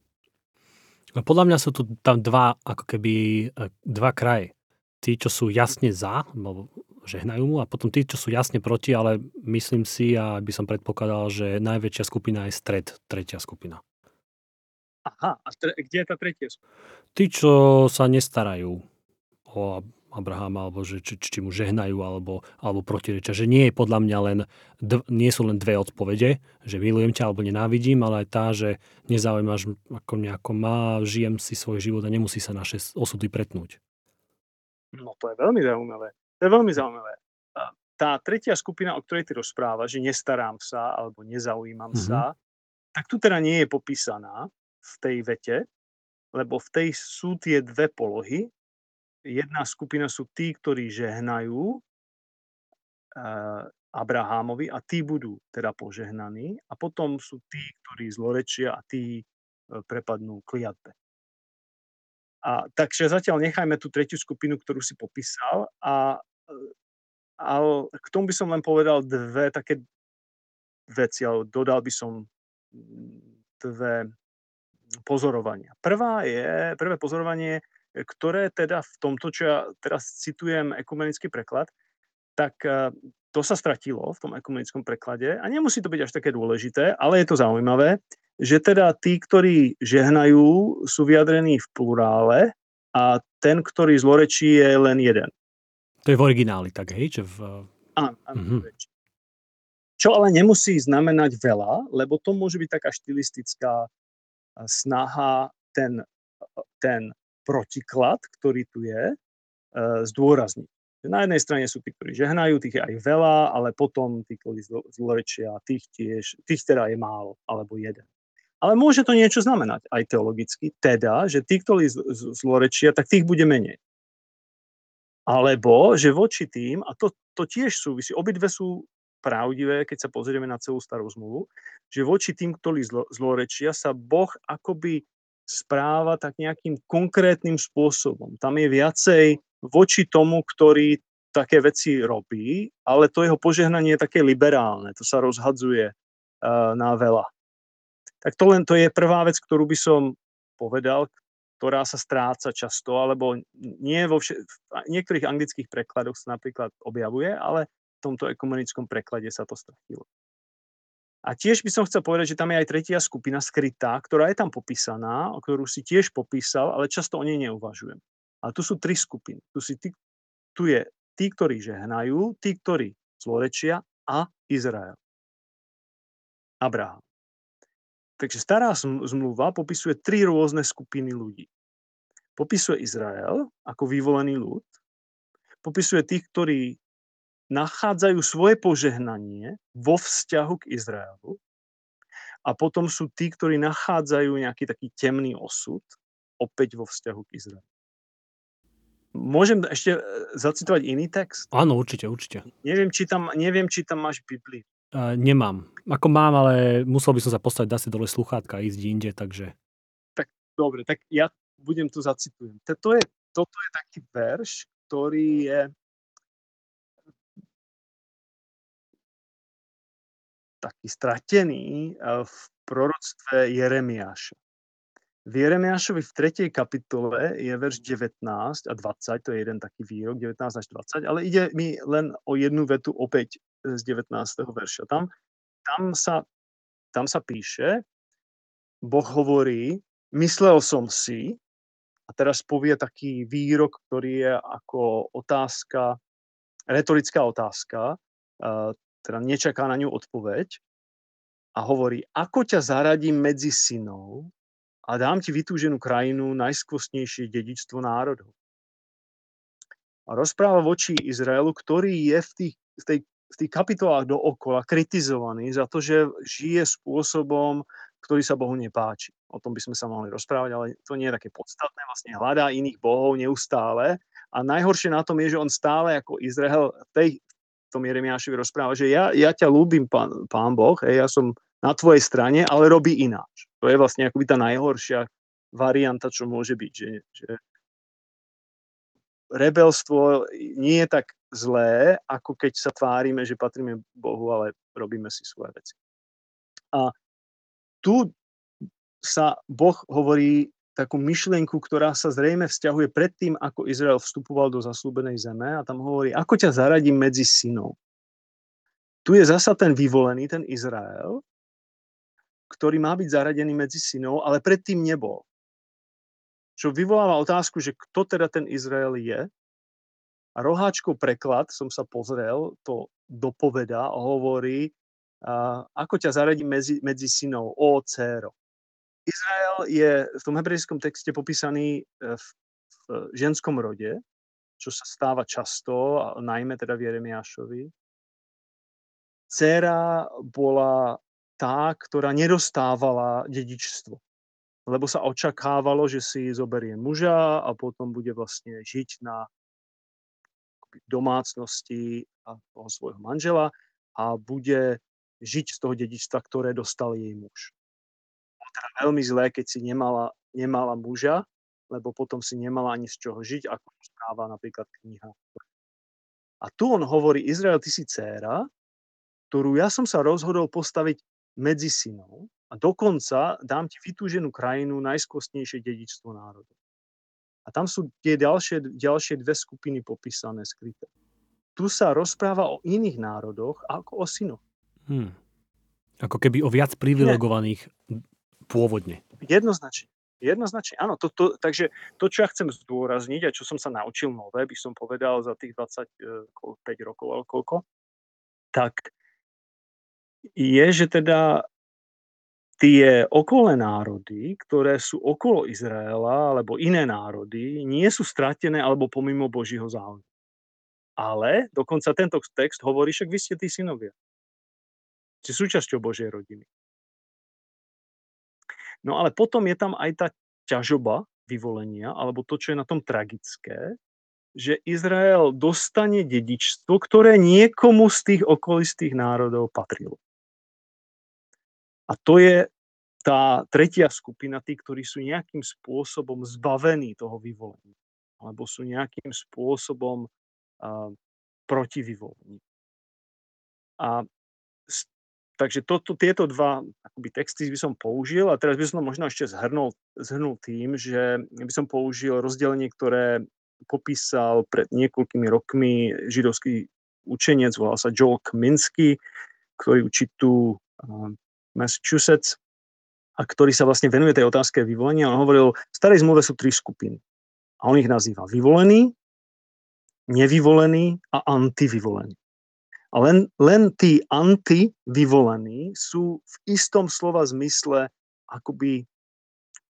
No podľa mňa sú tu tam dva, ako keby, e, dva kraje. Tí, čo sú jasne za, alebo žehnajú mu, a potom tí, čo sú jasne proti, ale myslím si, a by som predpokladal, že najväčšia skupina je stred, tretia skupina. Aha, a tre- kde je tá tretia skupina? Tí, čo sa nestarajú o Abrahama, alebo že, či, či mu žehnajú, alebo, alebo protirečia. Že nie je podľa mňa len, dv, nie sú len dve odpovede, že milujem ťa alebo nenávidím, ale aj tá, že nezaujímaš ako nejako má, žijem si svoj život a nemusí sa naše osudy pretnúť. No to je veľmi zaujímavé. To je veľmi zaujímavé. Tá tretia skupina, o ktorej ty rozprávaš, že nestarám sa alebo nezaujímam mm-hmm. sa, tak tu teda nie je popísaná v tej vete, lebo v tej sú tie dve polohy, jedna skupina sú tí, ktorí žehnajú uh, Abrahámovi a tí budú teda požehnaní a potom sú tí, ktorí zlorečia a tí uh, prepadnú kliatbe. A takže zatiaľ nechajme tú tretiu skupinu, ktorú si popísal a, a k tomu by som len povedal dve také veci, ale dodal by som dve pozorovania. Prvá je, prvé pozorovanie ktoré teda v tomto, čo ja teraz citujem ekumenický preklad, tak e, to sa stratilo v tom ekumenickom preklade a nemusí to byť až také dôležité, ale je to zaujímavé, že teda tí, ktorí žehnajú, sú vyjadrení v plurále a ten, ktorý zlorečí, je len jeden. To je v origináli, tak hej? Že v... Áno, áno mm-hmm. Čo ale nemusí znamenať veľa, lebo to môže byť taká štilistická snaha ten, ten protiklad, ktorý tu je, e, zdôrazniť. Na jednej strane sú tí, ktorí žehnajú, tých je aj veľa, ale potom tí, ktorí zlorečia, tých tiež, tých teda je málo, alebo jeden. Ale môže to niečo znamenať aj teologicky, teda, že tí, ktorí zlorečia, tak tých bude menej. Alebo, že voči tým, a to, to tiež súvisí, obidve sú pravdivé, keď sa pozrieme na celú starú zmluvu, že voči tým, ktorí zlo, zlorečia, sa Boh akoby správa tak nejakým konkrétnym spôsobom. Tam je viacej voči tomu, ktorý také veci robí, ale to jeho požehnanie je také liberálne, to sa rozhadzuje uh, na veľa. Tak to len to je prvá vec, ktorú by som povedal, ktorá sa stráca často, alebo nie vo vše, v niektorých anglických prekladoch sa napríklad objavuje, ale v tomto ekumenickom preklade sa to stratilo. A tiež by som chcel povedať, že tam je aj tretia skupina skrytá, ktorá je tam popísaná, o ktorú si tiež popísal, ale často o nej neuvažujem. A tu sú tri skupiny. Tu, si tí, tu je tí, ktorí žehnajú, tí, ktorí zlorečia a Izrael. Abraham. Takže stará zmluva popisuje tri rôzne skupiny ľudí. Popisuje Izrael ako vyvolený ľud, popisuje tých, ktorí nachádzajú svoje požehnanie vo vzťahu k Izraelu a potom sú tí, ktorí nachádzajú nejaký taký temný osud opäť vo vzťahu k Izraelu. Môžem ešte e, zacitovať iný text? Áno, určite, určite. Neviem, či tam, neviem, či tam máš Bibliu. Uh, nemám. Ako mám, ale musel by som sa postaviť asi dole sluchátka a ísť inde, takže... Tak dobre, tak ja budem tu zacitujem. Toto je, toto je taký verš, ktorý je taký stratený eh, v proroctve Jeremiáša. V Jeremiášovi v 3. kapitole je verš 19 a 20, to je jeden taký výrok, 19 až 20, ale ide mi len o jednu vetu opäť z 19. verša. Tam, tam, sa, tam sa píše, Boh hovorí, myslel som si, a teraz povie taký výrok, ktorý je ako otázka, retorická otázka, eh, teda nečaká na ňu odpoveď a hovorí, ako ťa zaradím medzi synov a dám ti vytúženú krajinu, najskvostnejšie dedičstvo národov. A rozpráva voči Izraelu, ktorý je v tých, v tej, v tých kapitolách dookola kritizovaný za to, že žije spôsobom, ktorý sa Bohu nepáči. O tom by sme sa mohli rozprávať, ale to nie je také podstatné. Vlastne hľadá iných bohov neustále. A najhoršie na tom je, že on stále ako Izrael v tej, tom Jeremiášovi rozpráva, že ja, ja ťa ľúbim, pán, pán Boh, hej, ja som na tvojej strane, ale robí ináč. To je vlastne akoby tá najhoršia varianta, čo môže byť, že, že rebelstvo nie je tak zlé, ako keď sa tvárime, že patríme Bohu, ale robíme si svoje veci. A tu sa Boh hovorí takú myšlienku, ktorá sa zrejme vzťahuje predtým, ako Izrael vstupoval do zaslúbenej zeme a tam hovorí, ako ťa zaradím medzi synov. Tu je zasa ten vyvolený, ten Izrael, ktorý má byť zaradený medzi synov, ale predtým nebol. Čo vyvoláva otázku, že kto teda ten Izrael je. A roháčkov preklad, som sa pozrel, to dopoveda a hovorí, a ako ťa zaradím medzi, medzi synov, o dcéro. Izrael je v tom hebrejskom texte popísaný e, v, v ženskom rode, čo sa stáva často, najmä teda v Jeremiášovi. Cera bola tá, ktorá nedostávala dedičstvo. Lebo sa očakávalo, že si zoberie muža a potom bude vlastne žiť na domácnosti a toho svojho manžela a bude žiť z toho dedičstva, ktoré dostal jej muž teda veľmi zlé, keď si nemala, nemala muža, lebo potom si nemala ani z čoho žiť, ako správa napríklad kniha. A tu on hovorí, Izrael, ty si dcéra, ktorú ja som sa rozhodol postaviť medzi synov a dokonca dám ti vytúženú krajinu, najskostnejšie dedičstvo národov. A tam sú tie ďalšie, ďalšie dve skupiny popísané, skryté. Tu sa rozpráva o iných národoch ako o synoch. Hmm. Ako keby o viac privilegovaných pôvodne. Jednoznačne. Jednoznačne, áno. To, to, takže to, čo ja chcem zdôrazniť a čo som sa naučil nové, by som povedal za tých 25 e, rokov alebo koľko, tak je, že teda tie okolné národy, ktoré sú okolo Izraela, alebo iné národy, nie sú stratené alebo pomimo Božího záujmu. Ale dokonca tento text hovorí, však vy ste tí synovia. Ste súčasťou Božej rodiny. No ale potom je tam aj tá ťažoba vyvolenia, alebo to, čo je na tom tragické, že Izrael dostane dedičstvo, ktoré niekomu z tých okolistých národov patrilo. A to je tá tretia skupina, tí, ktorí sú nejakým spôsobom zbavení toho vyvolenia. Alebo sú nejakým spôsobom uh, proti vyvolení. A Takže to, to, tieto dva akoby, texty by som použil a teraz by som to možno ešte zhrnul, zhrnul tým, že by som použil rozdelenie, ktoré popísal pred niekoľkými rokmi židovský učenec, volal sa Joel Kminsky, ktorý učí tu uh, Massachusetts a ktorý sa vlastne venuje tej otázke vyvolenia. On hovoril, v starej zmluve sú tri skupiny. A on ich nazýva vyvolený, nevyvolený a antivyvolený. Len, len tí anti-vyvolení sú v istom slova zmysle akoby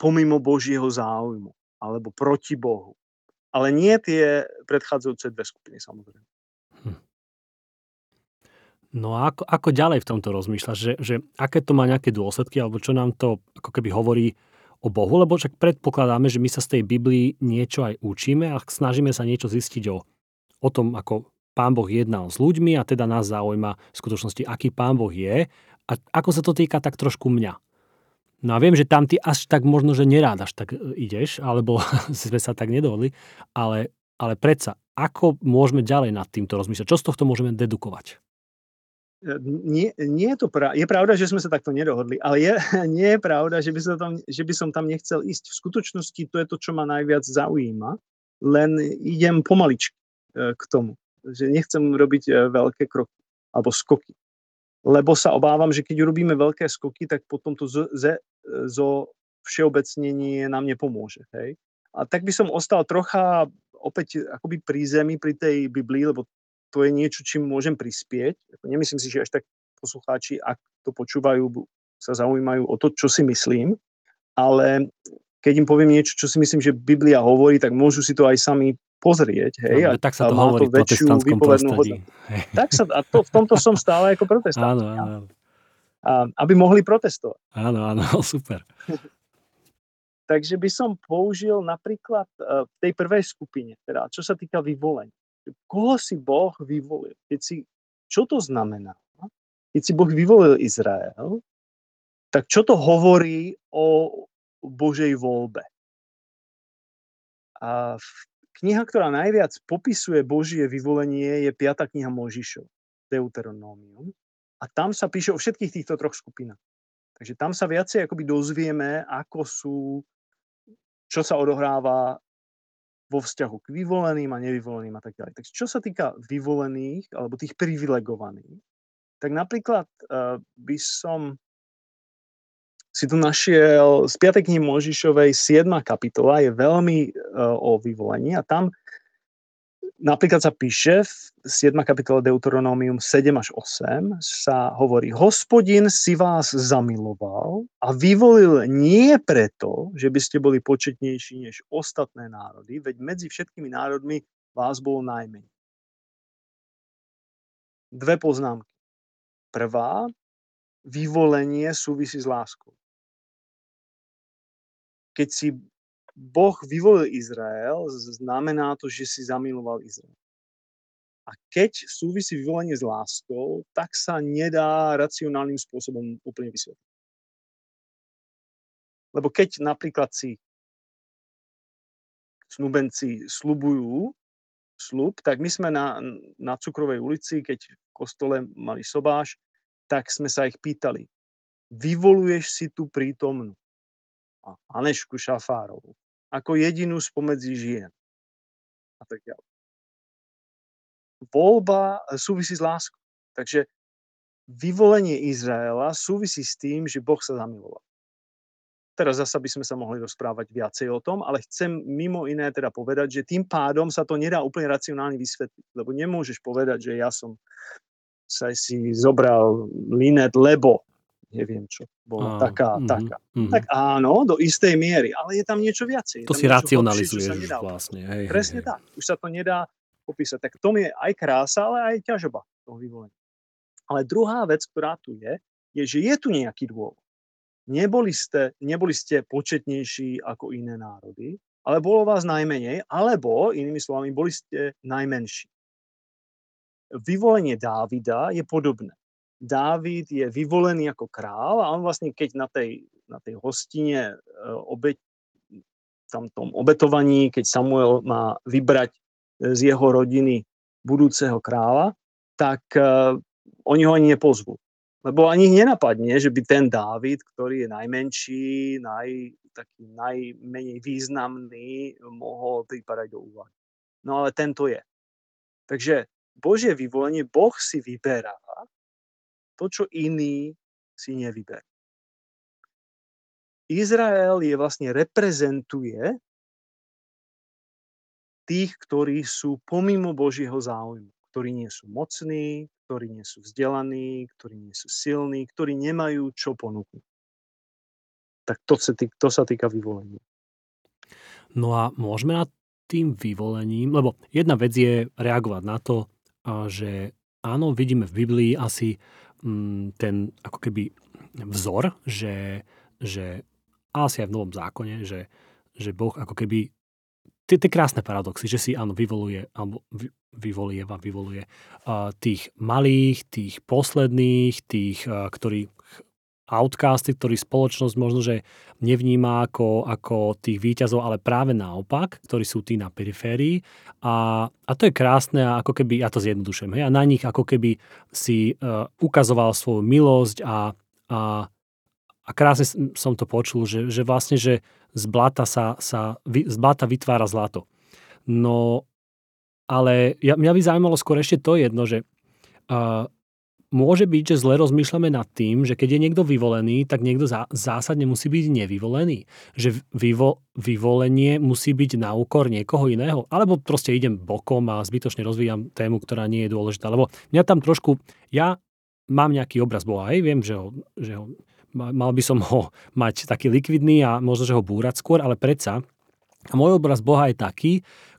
pomimo Božieho záujmu alebo proti Bohu. ale nie tie predchádzajúce dve skupiny samozrejme. Hm. No a ako, ako ďalej v tomto rozmýšľaš, že, že aké to má nejaké dôsledky, alebo čo nám to ako keby hovorí o Bohu, lebo však predpokladáme, že my sa z tej Biblii niečo aj učíme a snažíme sa niečo zistiť o, o tom, ako Pán Boh jednal s ľuďmi a teda nás zaujíma v skutočnosti, aký Pán Boh je a ako sa to týka tak trošku mňa. No a viem, že tam ty až tak možno, že nerád až tak e, ideš, alebo sme sa tak nedohodli, ale, ale predsa, ako môžeme ďalej nad týmto rozmýšľať? Čo z tohto môžeme dedukovať? nie, nie je to pravda. Je pravda, že sme sa takto nedohodli, ale je, nie je pravda, že by, som tam, že by som tam nechcel ísť. V skutočnosti to je to, čo ma najviac zaujíma, len idem pomaličky e, k tomu. Že nechcem robiť e, veľké kroky alebo skoky. Lebo sa obávam, že keď urobíme veľké skoky, tak potom to zo, zo všeobecnenie nám nepomôže. Hej? A tak by som ostal trocha opäť akoby pri zemi, pri tej Biblii, lebo to je niečo, čím môžem prispieť. Nemyslím si, že až tak poslucháči, ak to počúvajú, sa zaujímajú o to, čo si myslím, ale keď im poviem niečo, čo si myslím, že Biblia hovorí, tak môžu si to aj sami pozrieť. Hej, no, a, tak sa to hovorí to v protestantskom prostredí. Tak sa, a to, v tomto som stále ako protestant. Áno, áno. A, aby mohli protestovať. Áno, áno, super. Takže by som použil napríklad uh, v tej prvej skupine, teda čo sa týka vyvolenia koho si Boh vyvolil? Keď si, čo to znamená? Keď si Boh vyvolil Izrael, tak čo to hovorí o Božej voľbe? A kniha, ktorá najviac popisuje Božie vyvolenie, je 5. kniha Možišov, Deuteronomium. A tam sa píše o všetkých týchto troch skupinách. Takže tam sa viacej akoby dozvieme, ako sú, čo sa odohráva vo vzťahu k vyvoleným a nevyvoleným a tak ďalej. Takže čo sa týka vyvolených alebo tých privilegovaných, tak napríklad uh, by som si tu našiel z 5. knihy Možišovej 7. kapitola je veľmi uh, o vyvolení a tam Napríklad sa píše v 7. kapitole Deuteronomium 7 až 8 sa hovorí, hospodin si vás zamiloval a vyvolil nie preto, že by ste boli početnejší než ostatné národy, veď medzi všetkými národmi vás bolo najmenej. Dve poznámky. Prvá, vyvolenie súvisí s láskou. Keď si Boh vyvolil Izrael, znamená to, že si zamiloval Izrael. A keď súvisí vyvolenie s láskou, tak sa nedá racionálnym spôsobom úplne vysvetliť. Lebo keď napríklad si snubenci slubujú slub, tak my sme na, na Cukrovej ulici, keď v kostole mali sobáš, tak sme sa ich pýtali, vyvoluješ si tu prítomnú Anešku Šafárovú ako jedinú spomedzi žien. A tak ďalej. Voľba súvisí s láskou. Takže vyvolenie Izraela súvisí s tým, že Boh sa zamiloval. Teraz zasa by sme sa mohli rozprávať viacej o tom, ale chcem mimo iné teda povedať, že tým pádom sa to nedá úplne racionálne vysvetliť, lebo nemôžeš povedať, že ja som sa si zobral linet, lebo neviem čo, bola ah, taká, mm, taká. Mm. Tak áno, do istej miery, ale je tam niečo viacej. To si racionalizuješ hlbšie, vlastne. Hej, Presne hej, tak, už sa to nedá popísať. Tak tom je aj krása, ale aj ťažoba toho vyvolenia. Ale druhá vec, ktorá tu je, je, že je tu nejaký dôvod. Neboli ste, neboli ste početnejší ako iné národy, ale bolo vás najmenej, alebo, inými slovami, boli ste najmenší. Vyvolenie Dávida je podobné. Dávid je vyvolený ako král a on vlastne, keď na tej, na tej hostine e, obeť, tam tom obetovaní, keď Samuel má vybrať e, z jeho rodiny budúceho kráľa, tak uh, oni ho ani nepozvú. Lebo ani ich nenapadne, že by ten Dávid, ktorý je najmenší, naj, taký najmenej významný, mohol pripadať do úvahy. No ale tento je. Takže Božie vyvolenie, Boh si vyberá to, čo iní si nevyberú. Izrael je vlastne reprezentuje tých, ktorí sú pomimo Božieho záujmu, ktorí nie sú mocní, ktorí nie sú vzdelaní, ktorí nie sú silní, ktorí nemajú čo ponúknuť. Tak to sa, týka, to sa týka vyvolenia. No a môžeme na tým vyvolením, lebo jedna vec je reagovať na to, že áno, vidíme v Biblii asi ten ako keby vzor, že, že asi aj v Novom zákone, že, že Boh ako keby tie, tie krásne paradoxy, že si áno, vyvoluje, alebo vy, vyvolieva, vyvoluje uh, tých malých, tých posledných, tých, uh, ktorí outcasty, ktorý spoločnosť možno, že nevníma ako, ako tých výťazov, ale práve naopak, ktorí sú tí na periférii. A, a to je krásne a ako keby, ja to zjednodušujem, hej, a na nich ako keby si uh, ukazoval svoju milosť a, a, a krásne som to počul, že, že vlastne, že z blata, sa, sa, z blata vytvára zlato. No, ale ja, mňa by zaujímalo skôr ešte to jedno, že uh, môže byť, že zle rozmýšľame nad tým, že keď je niekto vyvolený, tak niekto zá, zásadne musí byť nevyvolený. Že vyvo, vyvolenie musí byť na úkor niekoho iného. Alebo proste idem bokom a zbytočne rozvíjam tému, ktorá nie je dôležitá. Lebo mňa tam trošku, ja mám nejaký obraz Boha, aj viem, že ho, že ho, mal by som ho mať taký likvidný a možno, že ho búrať skôr, ale predsa a môj obraz Boha je taký,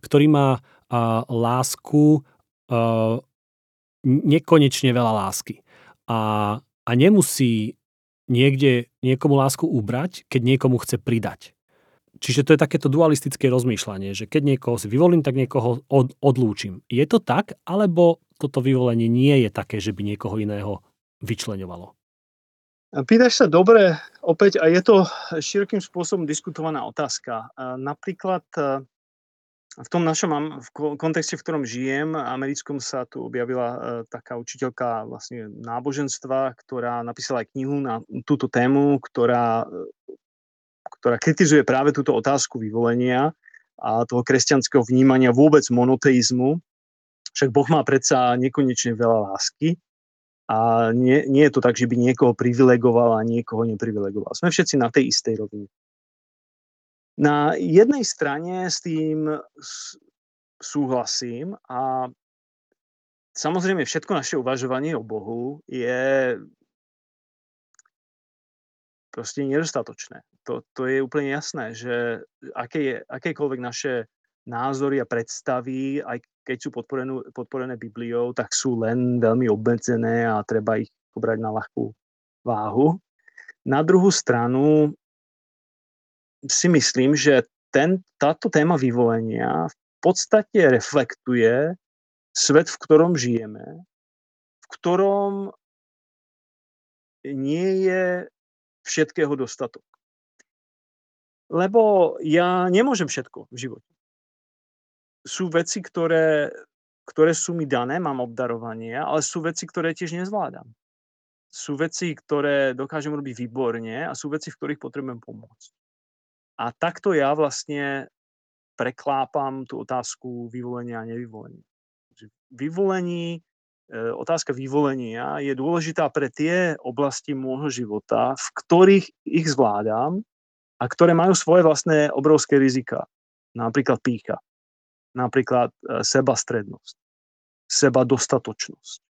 ktorý má a, lásku a, nekonečne veľa lásky. A, a nemusí niekde niekomu lásku ubrať, keď niekomu chce pridať. Čiže to je takéto dualistické rozmýšľanie, že keď niekoho si vyvolím, tak niekoho od, odlúčim. Je to tak, alebo toto vyvolenie nie je také, že by niekoho iného vyčleňovalo? Pýtaš sa dobre, opäť, a je to širokým spôsobom diskutovaná otázka. Napríklad v tom našom v kontexte, v ktorom žijem, americkom sa tu objavila uh, taká učiteľka vlastne náboženstva, ktorá napísala aj knihu na túto tému, ktorá, uh, ktorá kritizuje práve túto otázku vyvolenia a toho kresťanského vnímania vôbec monoteizmu. Však Boh má predsa nekonečne veľa lásky a nie, nie je to tak, že by niekoho privilegoval a niekoho neprivilegoval. Sme všetci na tej istej rovine. Na jednej strane s tým súhlasím a samozrejme všetko naše uvažovanie o Bohu je proste nedostatočné. To, to je úplne jasné, že aké je, akékoľvek naše názory a predstavy, aj keď sú podporené, podporené Bibliou, tak sú len veľmi obmedzené a treba ich pobrať na ľahkú váhu. Na druhú stranu si myslím, že ten, táto téma vyvolenia v podstate reflektuje svet, v ktorom žijeme, v ktorom nie je všetkého dostatok. Lebo ja nemôžem všetko v živote. Sú veci, ktoré, ktoré sú mi dané, mám obdarovanie, ale sú veci, ktoré tiež nezvládam. Sú veci, ktoré dokážem robiť výborne a sú veci, v ktorých potrebujem pomôcť. A takto ja vlastne preklápam tú otázku vyvolenia a nevyvolenia. Vyvolení, e, otázka vyvolenia je dôležitá pre tie oblasti môjho života, v ktorých ich zvládam a ktoré majú svoje vlastné obrovské rizika. Napríklad pícha, napríklad e, sebastrednosť, seba dostatočnosť.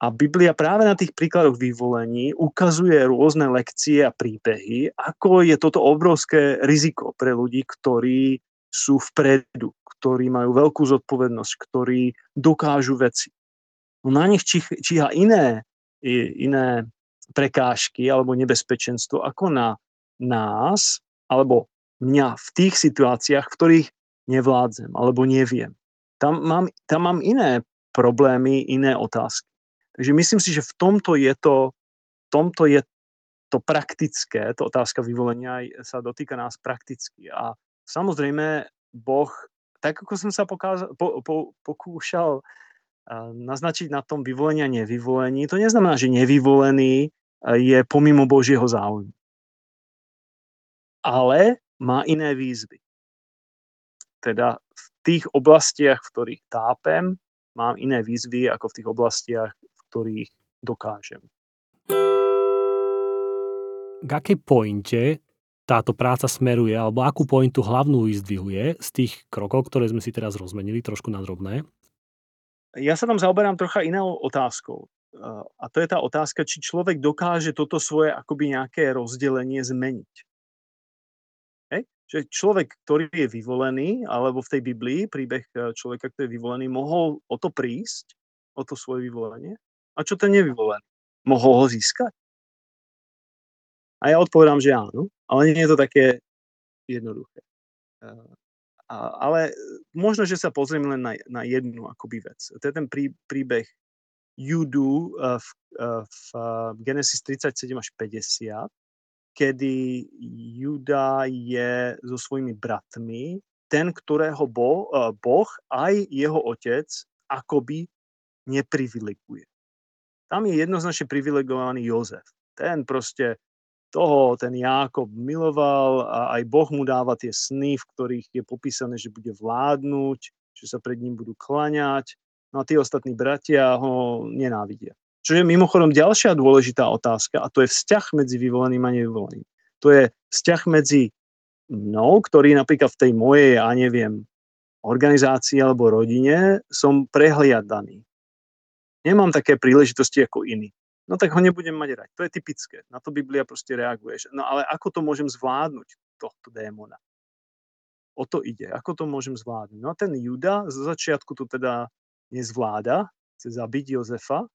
A Biblia práve na tých príkladoch vyvolení ukazuje rôzne lekcie a príbehy, ako je toto obrovské riziko pre ľudí, ktorí sú vpredu, ktorí majú veľkú zodpovednosť, ktorí dokážu veci. No na nich číha iné, iné prekážky alebo nebezpečenstvo ako na nás alebo mňa v tých situáciách, v ktorých nevládzem alebo neviem. Tam mám, tam mám iné problémy, iné otázky. Takže myslím si, že v tomto je to, tomto je to praktické, to otázka vyvolenia sa dotýka nás prakticky. A samozrejme, Boh, tak ako som sa pokázal, po, po, pokúšal naznačiť na tom vyvolení a nevyvolení, to neznamená, že nevyvolený je pomimo Božieho záujmu. Ale má iné výzvy. Teda v tých oblastiach, v ktorých tápem, mám iné výzvy ako v tých oblastiach, ktorých dokážem. K akej pointe táto práca smeruje, alebo akú pointu hlavnú vyzdvihuje z tých krokov, ktoré sme si teraz rozmenili trošku na drobné? Ja sa tam zaoberám trocha inou otázkou. A to je tá otázka, či človek dokáže toto svoje akoby nejaké rozdelenie zmeniť. Hej? že človek, ktorý je vyvolený, alebo v tej Biblii príbeh človeka, ktorý je vyvolený, mohol o to prísť, o to svoje vyvolenie. A čo ten nevyvolený? Mohol ho získať? A ja odpovedám, že áno, ale nie je to také jednoduché. E, a, ale možno, že sa pozriem len na, na jednu akoby vec. To je ten prí, príbeh Judu e, v, v Genesis 37 až 50, kedy Juda je so svojimi bratmi, ten, ktorého bo, Boh aj jeho otec akoby neprivileguje. Tam je jednoznačne privilegovaný Jozef. Ten proste toho, ten Jákob miloval a aj Boh mu dáva tie sny, v ktorých je popísané, že bude vládnuť, že sa pred ním budú klaňať. No a tí ostatní bratia ho nenávidia. Čo je mimochodom ďalšia dôležitá otázka a to je vzťah medzi vyvoleným a nevyvoleným. To je vzťah medzi mnou, ktorý napríklad v tej mojej, ja neviem, organizácii alebo rodine som prehliadaný. Nemám také príležitosti ako iní. No tak ho nebudem mať rád. To je typické. Na to Biblia proste reaguje. No ale ako to môžem zvládnuť, tohto démona? O to ide. Ako to môžem zvládnuť? No a ten Juda zo začiatku to teda nezvláda, chce zabiť Jozefa,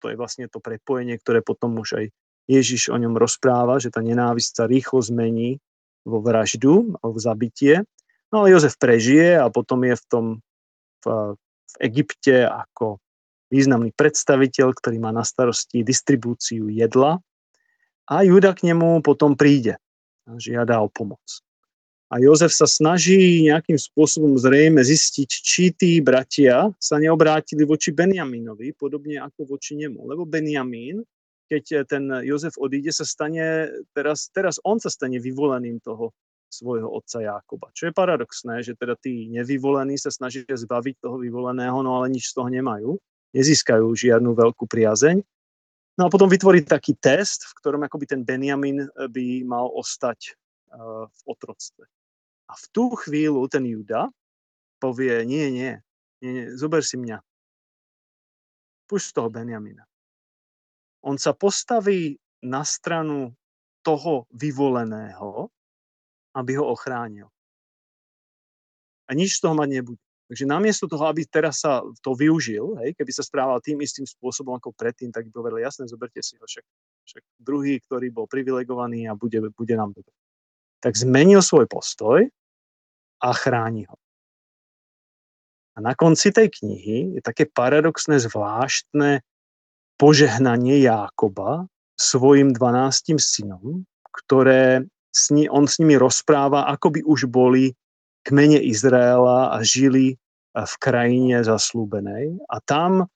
to je vlastne to prepojenie, ktoré potom už aj Ježiš o ňom rozpráva, že tá nenávisť sa rýchlo zmení vo vraždu v zabitie. No ale Jozef prežije a potom je v tom v, v Egypte ako významný predstaviteľ, ktorý má na starosti distribúciu jedla a Juda k nemu potom príde a žiada o pomoc. A Jozef sa snaží nejakým spôsobom zrejme zistiť, či tí bratia sa neobrátili voči Benjaminovi, podobne ako voči nemu. Lebo Benjamín, keď ten Jozef odíde, sa stane, teraz, teraz on sa stane vyvoleným toho svojho otca Jákoba. Čo je paradoxné, že teda tí nevyvolení sa snažia zbaviť toho vyvoleného, no ale nič z toho nemajú. Nezískajú žiadnu veľkú priazeň. No a potom vytvorí taký test, v ktorom akoby ten Benjamin by mal ostať uh, v otroctve. A v tú chvíľu ten Juda povie, nie, nie, nie, nie zober si mňa. Pušť toho Benjamina. On sa postaví na stranu toho vyvoleného, aby ho ochránil. A nič z toho mať nebude. Takže namiesto toho, aby teraz sa to využil, hej, keby sa správal tým istým spôsobom ako predtým, tak by povedal, jasné, zoberte si ho, však, však druhý, ktorý bol privilegovaný a bude, bude nám dobre. Tak zmenil svoj postoj a chráni ho. A na konci tej knihy je také paradoxné, zvláštne požehnanie Jákoba svojim 12 synom, ktoré s ní, on s nimi rozpráva, ako by už boli kmene Izraela a žili v krajine zaslúbenej. A tam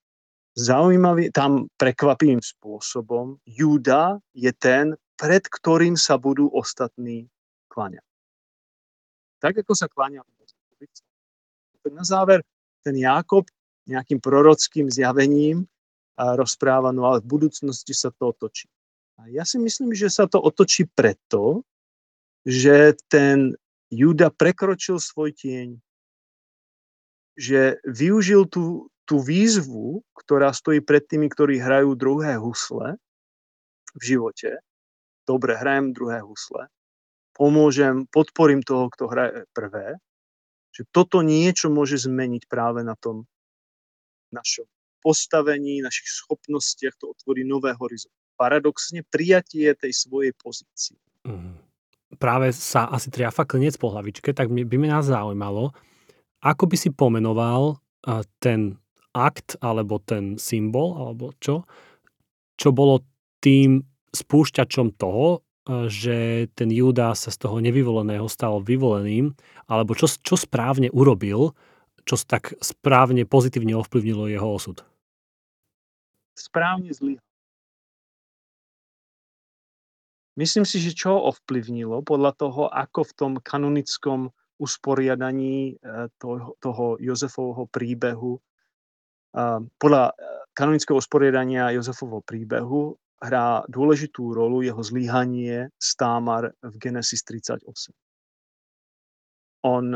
zaujímavý, tam prekvapivým spôsobom Júda je ten, pred ktorým sa budú ostatní kláňať tak ako sa kláňa Na záver ten Jákob nejakým prorockým zjavením rozpráva, no ale v budúcnosti sa to otočí. A ja si myslím, že sa to otočí preto, že ten Juda prekročil svoj tieň, že využil tú, tú výzvu, ktorá stojí pred tými, ktorí hrajú druhé husle v živote. Dobre, hrajem druhé husle pomôžem, podporím toho, kto hraje prvé, že toto niečo môže zmeniť práve na tom našom postavení, našich schopnostiach, to otvorí nové horizonty. Paradoxne prijatie tej svojej pozície. Mm. Práve sa asi triafa klinec po hlavičke, tak by mi nás zaujímalo, ako by si pomenoval ten akt, alebo ten symbol, alebo čo, čo bolo tým spúšťačom toho, že ten Júda sa z toho nevyvoleného stal vyvoleným, alebo čo, čo správne urobil, čo tak správne pozitívne ovplyvnilo jeho osud? Správne zlý. Myslím si, že čo ovplyvnilo podľa toho, ako v tom kanonickom usporiadaní e, toho, toho Jozefovho príbehu, podľa e, kanonického usporiadania Jozefovho príbehu hrá dôležitú rolu jeho zlíhanie Stámar v Genesis 38. On,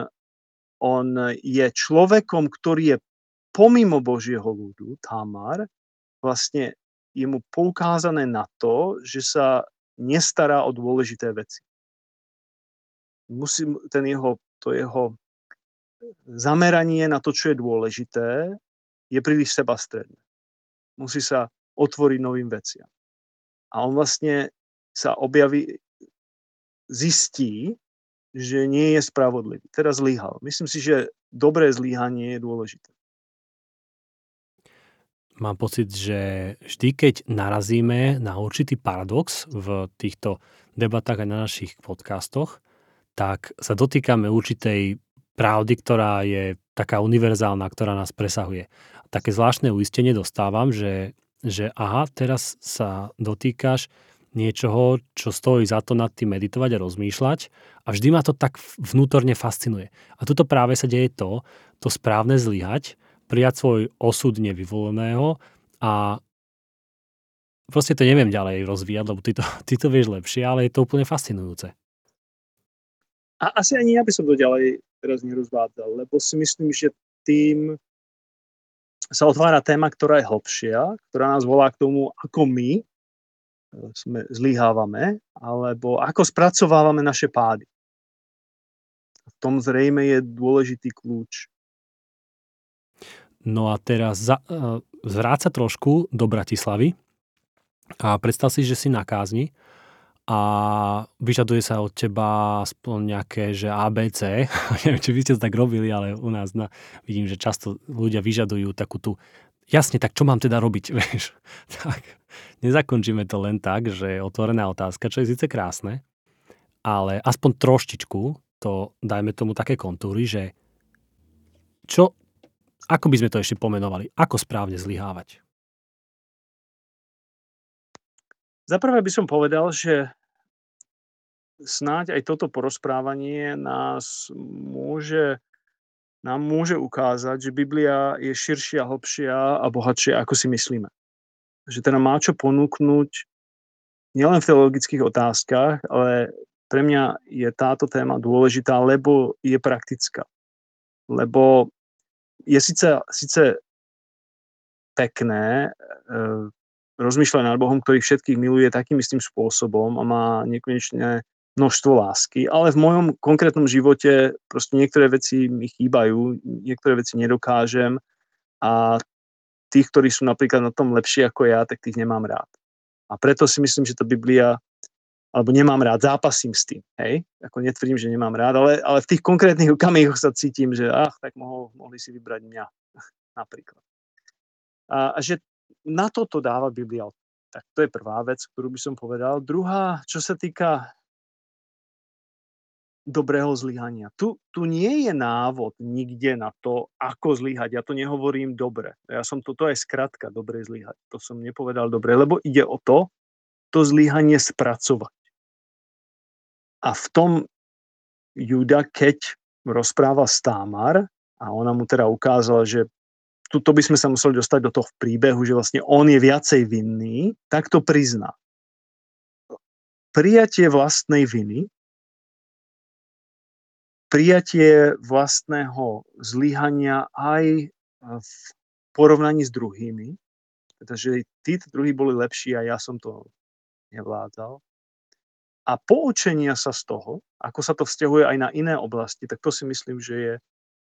on je človekom, ktorý je pomimo Božieho ľudu, Tamar, vlastne je mu poukázané na to, že sa nestará o dôležité veci. musí ten jeho, to jeho zameranie na to, čo je dôležité, je príliš sebastredné. Musí sa otvoriť novým veciam. A on vlastne sa objaví, zistí, že nie je spravodlivý. Teraz zlyhal. Myslím si, že dobré zlyhanie je dôležité mám pocit, že vždy, keď narazíme na určitý paradox v týchto debatách aj na našich podcastoch, tak sa dotýkame určitej pravdy, ktorá je taká univerzálna, ktorá nás presahuje. Také zvláštne uistenie dostávam, že, že aha, teraz sa dotýkaš niečoho, čo stojí za to nad tým meditovať a rozmýšľať a vždy ma to tak vnútorne fascinuje. A tuto práve sa deje to, to správne zlyhať, prijať svoj osud nevyvoleného a proste to neviem ďalej rozvíjať, lebo ty to, ty to vieš lepšie, ale je to úplne fascinujúce. A asi ani ja by som to ďalej teraz nerozvádzal, lebo si myslím, že tým sa otvára téma, ktorá je hlbšia, ktorá nás volá k tomu, ako my e, sme zlyhávame, alebo ako spracovávame naše pády. V tom zrejme je dôležitý kľúč No a teraz za, uh, zvráť trošku do Bratislavy a predstav si, že si na kázni a vyžaduje sa od teba aspoň nejaké, že ABC. Neviem, či by ste to tak robili, ale u nás na, vidím, že často ľudia vyžadujú takú tú jasne, tak čo mám teda robiť, vieš? tak nezakončíme to len tak, že je otvorená otázka, čo je síce krásne, ale aspoň troštičku to dajme tomu také kontúry, že čo ako by sme to ešte pomenovali? Ako správne zlyhávať? Za prvé by som povedal, že snáď aj toto porozprávanie nás môže, nám môže ukázať, že Biblia je širšia, hlbšia a bohatšia, ako si myslíme. Že teda má čo ponúknuť nielen v teologických otázkach, ale pre mňa je táto téma dôležitá, lebo je praktická. Lebo je síce, síce pekné e, rozmýšľať nad Bohom, ktorý všetkých miluje takým istým spôsobom a má nekonečné množstvo lásky, ale v mojom konkrétnom živote proste niektoré veci mi chýbajú, niektoré veci nedokážem a tých, ktorí sú napríklad na tom lepšie ako ja, tak tých nemám rád. A preto si myslím, že tá Biblia alebo nemám rád, zápasím s tým, hej, ako netvrdím, že nemám rád, ale, ale v tých konkrétnych okamihoch sa cítim, že ach, tak mohol, mohli si vybrať mňa, napríklad. A, a že na toto dáva Biblia. Tak to je prvá vec, ktorú by som povedal. Druhá, čo sa týka dobrého zlyhania. Tu, tu nie je návod nikde na to, ako zlyhať. Ja to nehovorím dobre. Ja som to, to je skratka, dobre zlyhať. To som nepovedal dobre, lebo ide o to, to zlyhanie spracovať. A v tom Juda, keď rozpráva s Támar a ona mu teda ukázala, že tuto by sme sa museli dostať do toho príbehu, že vlastne on je viacej vinný, tak to prizná. Prijatie vlastnej viny, prijatie vlastného zlyhania aj v porovnaní s druhými, pretože tí druhí boli lepší a ja som to nevládzal a poučenia sa z toho, ako sa to vzťahuje aj na iné oblasti, tak to si myslím, že je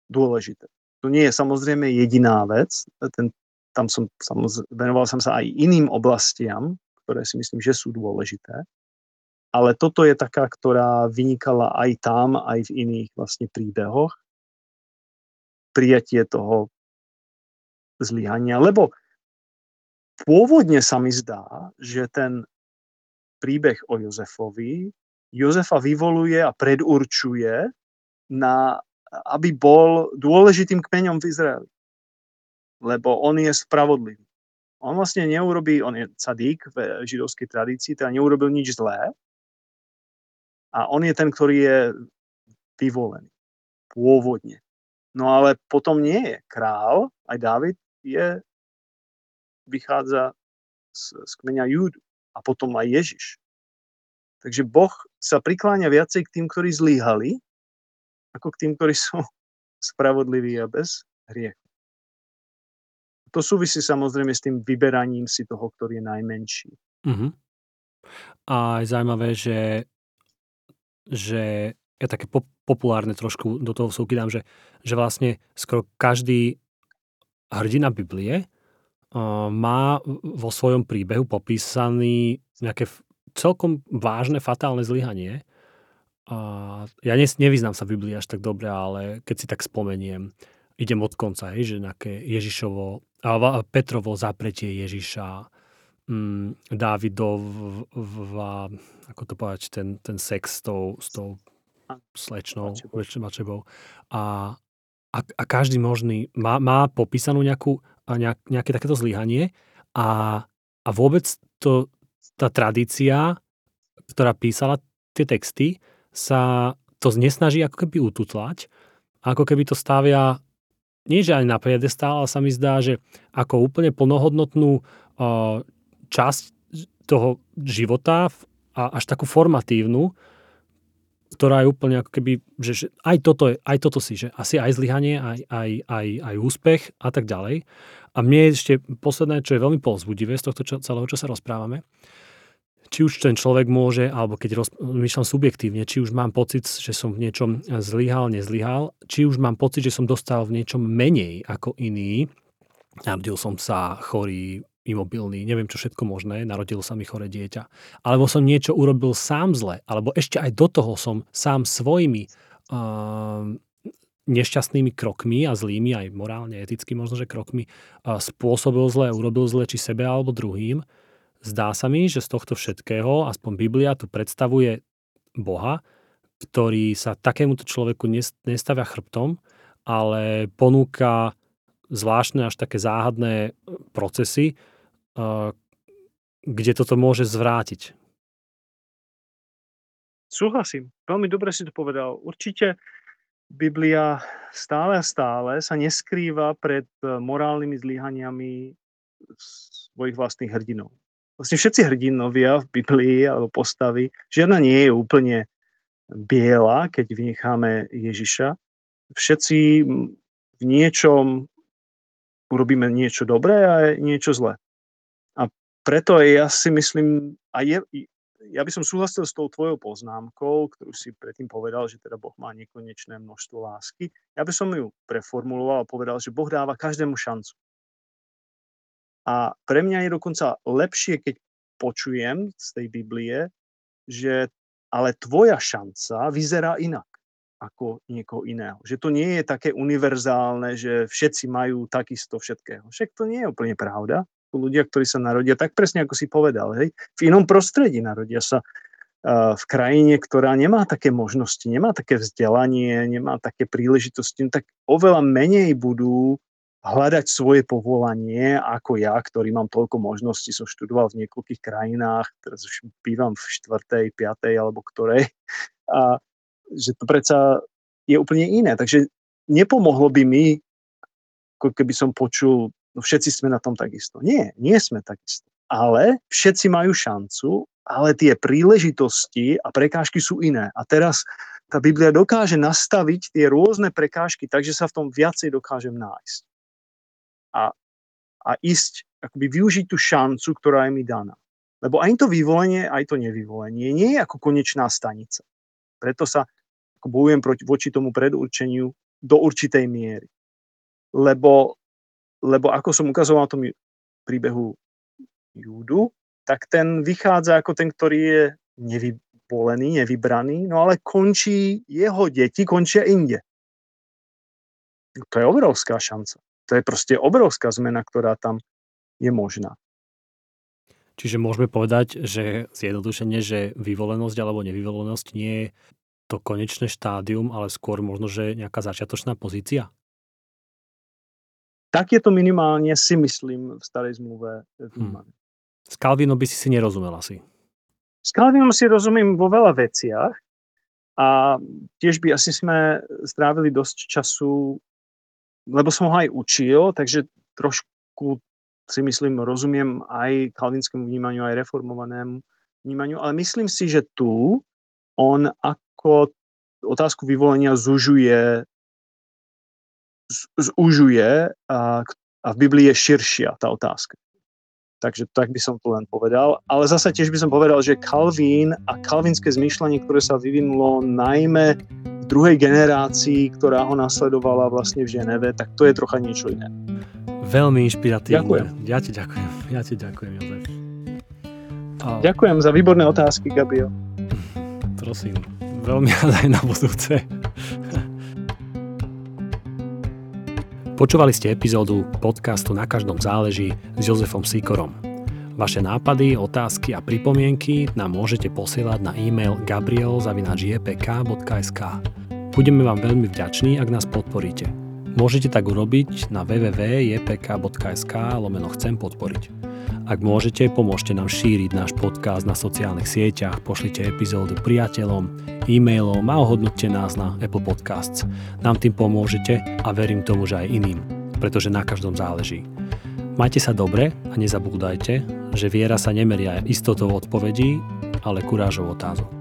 dôležité. To nie je samozrejme jediná vec, ten, tam som, samozrejme, venoval som sa aj iným oblastiam, ktoré si myslím, že sú dôležité, ale toto je taká, ktorá vynikala aj tam, aj v iných vlastne príbehoch. Prijatie toho zlyhania, lebo pôvodne sa mi zdá, že ten príbeh o Jozefovi Jozefa vyvoluje a predurčuje, na, aby bol dôležitým kmeňom v Izraeli. Lebo on je spravodlivý. On vlastne neurobí, on je cadík v židovskej tradícii, teda neurobil nič zlé. A on je ten, ktorý je vyvolený. Pôvodne. No ale potom nie je. Král, aj Dávid, je, vychádza z, z kmeňa Júdu a potom aj Ježiš. Takže Boh sa prikláňa viacej k tým, ktorí zlíhali, ako k tým, ktorí sú spravodliví a bez hriechu. To súvisí samozrejme s tým vyberaním si toho, ktorý je najmenší. Uh-huh. A je zaujímavé, že, že ja také pop- populárne trošku do toho vsúky že, že vlastne skoro každý hrdina Biblie má vo svojom príbehu popísaný nejaké celkom vážne fatálne zlyhanie. Ja ne, nevyznám sa v Biblii až tak dobre, ale keď si tak spomeniem, idem od konca, hej, že nejaké Ježišovo, a Petrovo zapretie Ježiša, um, Dávidov, v, v, ako to povedať, ten, ten sex s tou, s tou slečnou, Bačebou. A, a, a každý možný má, má popísanú nejakú, nejak, nejaké takéto zlyhanie. A, a vôbec to, tá tradícia, ktorá písala tie texty, sa to nesnaží ako keby ututlať, ako keby to stavia nie že ani na piedestál, ale sa mi zdá, že ako úplne plnohodnotnú uh, časť toho života a až takú formatívnu, ktorá je úplne ako keby, že, že aj, toto je, aj toto si, že asi aj zlyhanie, aj, aj, aj, aj úspech a tak ďalej. A mne je ešte posledné, čo je veľmi povzbudivé z tohto čo, celého, čo sa rozprávame, či už ten človek môže, alebo keď rozmýšľam subjektívne, či už mám pocit, že som v niečom zlyhal, nezlyhal, či už mám pocit, že som dostal v niečom menej ako iný, narodil som sa chorý, imobilný, neviem čo všetko možné, narodilo sa mi chore dieťa. Alebo som niečo urobil sám zle, alebo ešte aj do toho som sám svojimi uh, nešťastnými krokmi a zlými, aj morálne, eticky možno, že krokmi uh, spôsobil zle, urobil zle či sebe alebo druhým. Zdá sa mi, že z tohto všetkého, aspoň Biblia tu predstavuje Boha, ktorý sa takémuto človeku nestavia chrbtom, ale ponúka zvláštne až také záhadné procesy, kde toto môže zvrátiť. Súhlasím. Veľmi dobre si to povedal. Určite Biblia stále a stále sa neskrýva pred e, morálnymi zlyhaniami svojich vlastných hrdinov. Vlastne všetci hrdinovia v Biblii alebo postavy, žiadna nie je úplne biela, keď vynecháme Ježiša. Všetci v niečom urobíme niečo dobré a niečo zlé preto ja si myslím, a je, ja by som súhlasil s tou tvojou poznámkou, ktorú si predtým povedal, že teda Boh má nekonečné množstvo lásky. Ja by som ju preformuloval a povedal, že Boh dáva každému šancu. A pre mňa je dokonca lepšie, keď počujem z tej Biblie, že ale tvoja šanca vyzerá inak ako niekoho iného. Že to nie je také univerzálne, že všetci majú takisto všetkého. Však to nie je úplne pravda ľudia, ktorí sa narodia, tak presne ako si povedal, hej, v inom prostredí narodia sa v krajine, ktorá nemá také možnosti, nemá také vzdelanie, nemá také príležitosti, no tak oveľa menej budú hľadať svoje povolanie ako ja, ktorý mám toľko možností, som študoval v niekoľkých krajinách, teraz už bývam v štvrtej, piatej alebo ktorej, a že to predsa je úplne iné. Takže nepomohlo by mi, ako keby som počul no všetci sme na tom takisto. Nie, nie sme takisto. Ale všetci majú šancu, ale tie príležitosti a prekážky sú iné. A teraz tá Biblia dokáže nastaviť tie rôzne prekážky, takže sa v tom viacej dokážem nájsť. A, a ísť, akoby využiť tú šancu, ktorá je mi daná. Lebo aj to vyvolenie, aj to nevyvolenie nie je ako konečná stanica. Preto sa ako bojujem proti, voči tomu predurčeniu do určitej miery. Lebo lebo ako som ukazoval na tom príbehu Júdu, tak ten vychádza ako ten, ktorý je nevyvolený, nevybraný, no ale končí, jeho deti končia inde. To je obrovská šanca. To je proste obrovská zmena, ktorá tam je možná. Čiže môžeme povedať, že zjednodušenie, že vyvolenosť alebo nevyvolenosť nie je to konečné štádium, ale skôr možno, že nejaká začiatočná pozícia? Tak je to minimálne, si myslím, v starej zmluve vnímané. Hmm. S Calvinom by si si nerozumel asi. S Calvinom si rozumiem vo veľa veciach a tiež by asi sme strávili dosť času, lebo som ho aj učil, takže trošku si myslím, rozumiem aj kalvinskému vnímaniu, aj reformovanému vnímaniu, ale myslím si, že tu on ako otázku vyvolenia zužuje zužuje a, a v Biblii je širšia tá otázka. Takže tak by som to len povedal. Ale zase tiež by som povedal, že Calvin a kalvinské zmýšľanie, ktoré sa vyvinulo najmä v druhej generácii, ktorá ho nasledovala vlastne v Ženeve, tak to je trocha niečo iné. Veľmi inšpiratívne. Ďakujem. Ja ti ďakujem. Ja ti ďakujem, Jozef. A... Ďakujem za výborné otázky, Gabio. Prosím, veľmi aj na budúce. Počúvali ste epizódu podcastu Na každom záleží s Jozefom Sikorom. Vaše nápady, otázky a pripomienky nám môžete posielať na e-mail gabriel.jpk.sk Budeme vám veľmi vďační, ak nás podporíte. Môžete tak urobiť na www.jpk.sk lomeno chcem podporiť. Ak môžete, pomôžte nám šíriť náš podcast na sociálnych sieťach, pošlite epizódu priateľom, e-mailom a ohodnoťte nás na Apple Podcasts. Nám tým pomôžete a verím tomu, že aj iným, pretože na každom záleží. Majte sa dobre a nezabúdajte, že viera sa nemeria istotou odpovedí, ale kurážou otázok.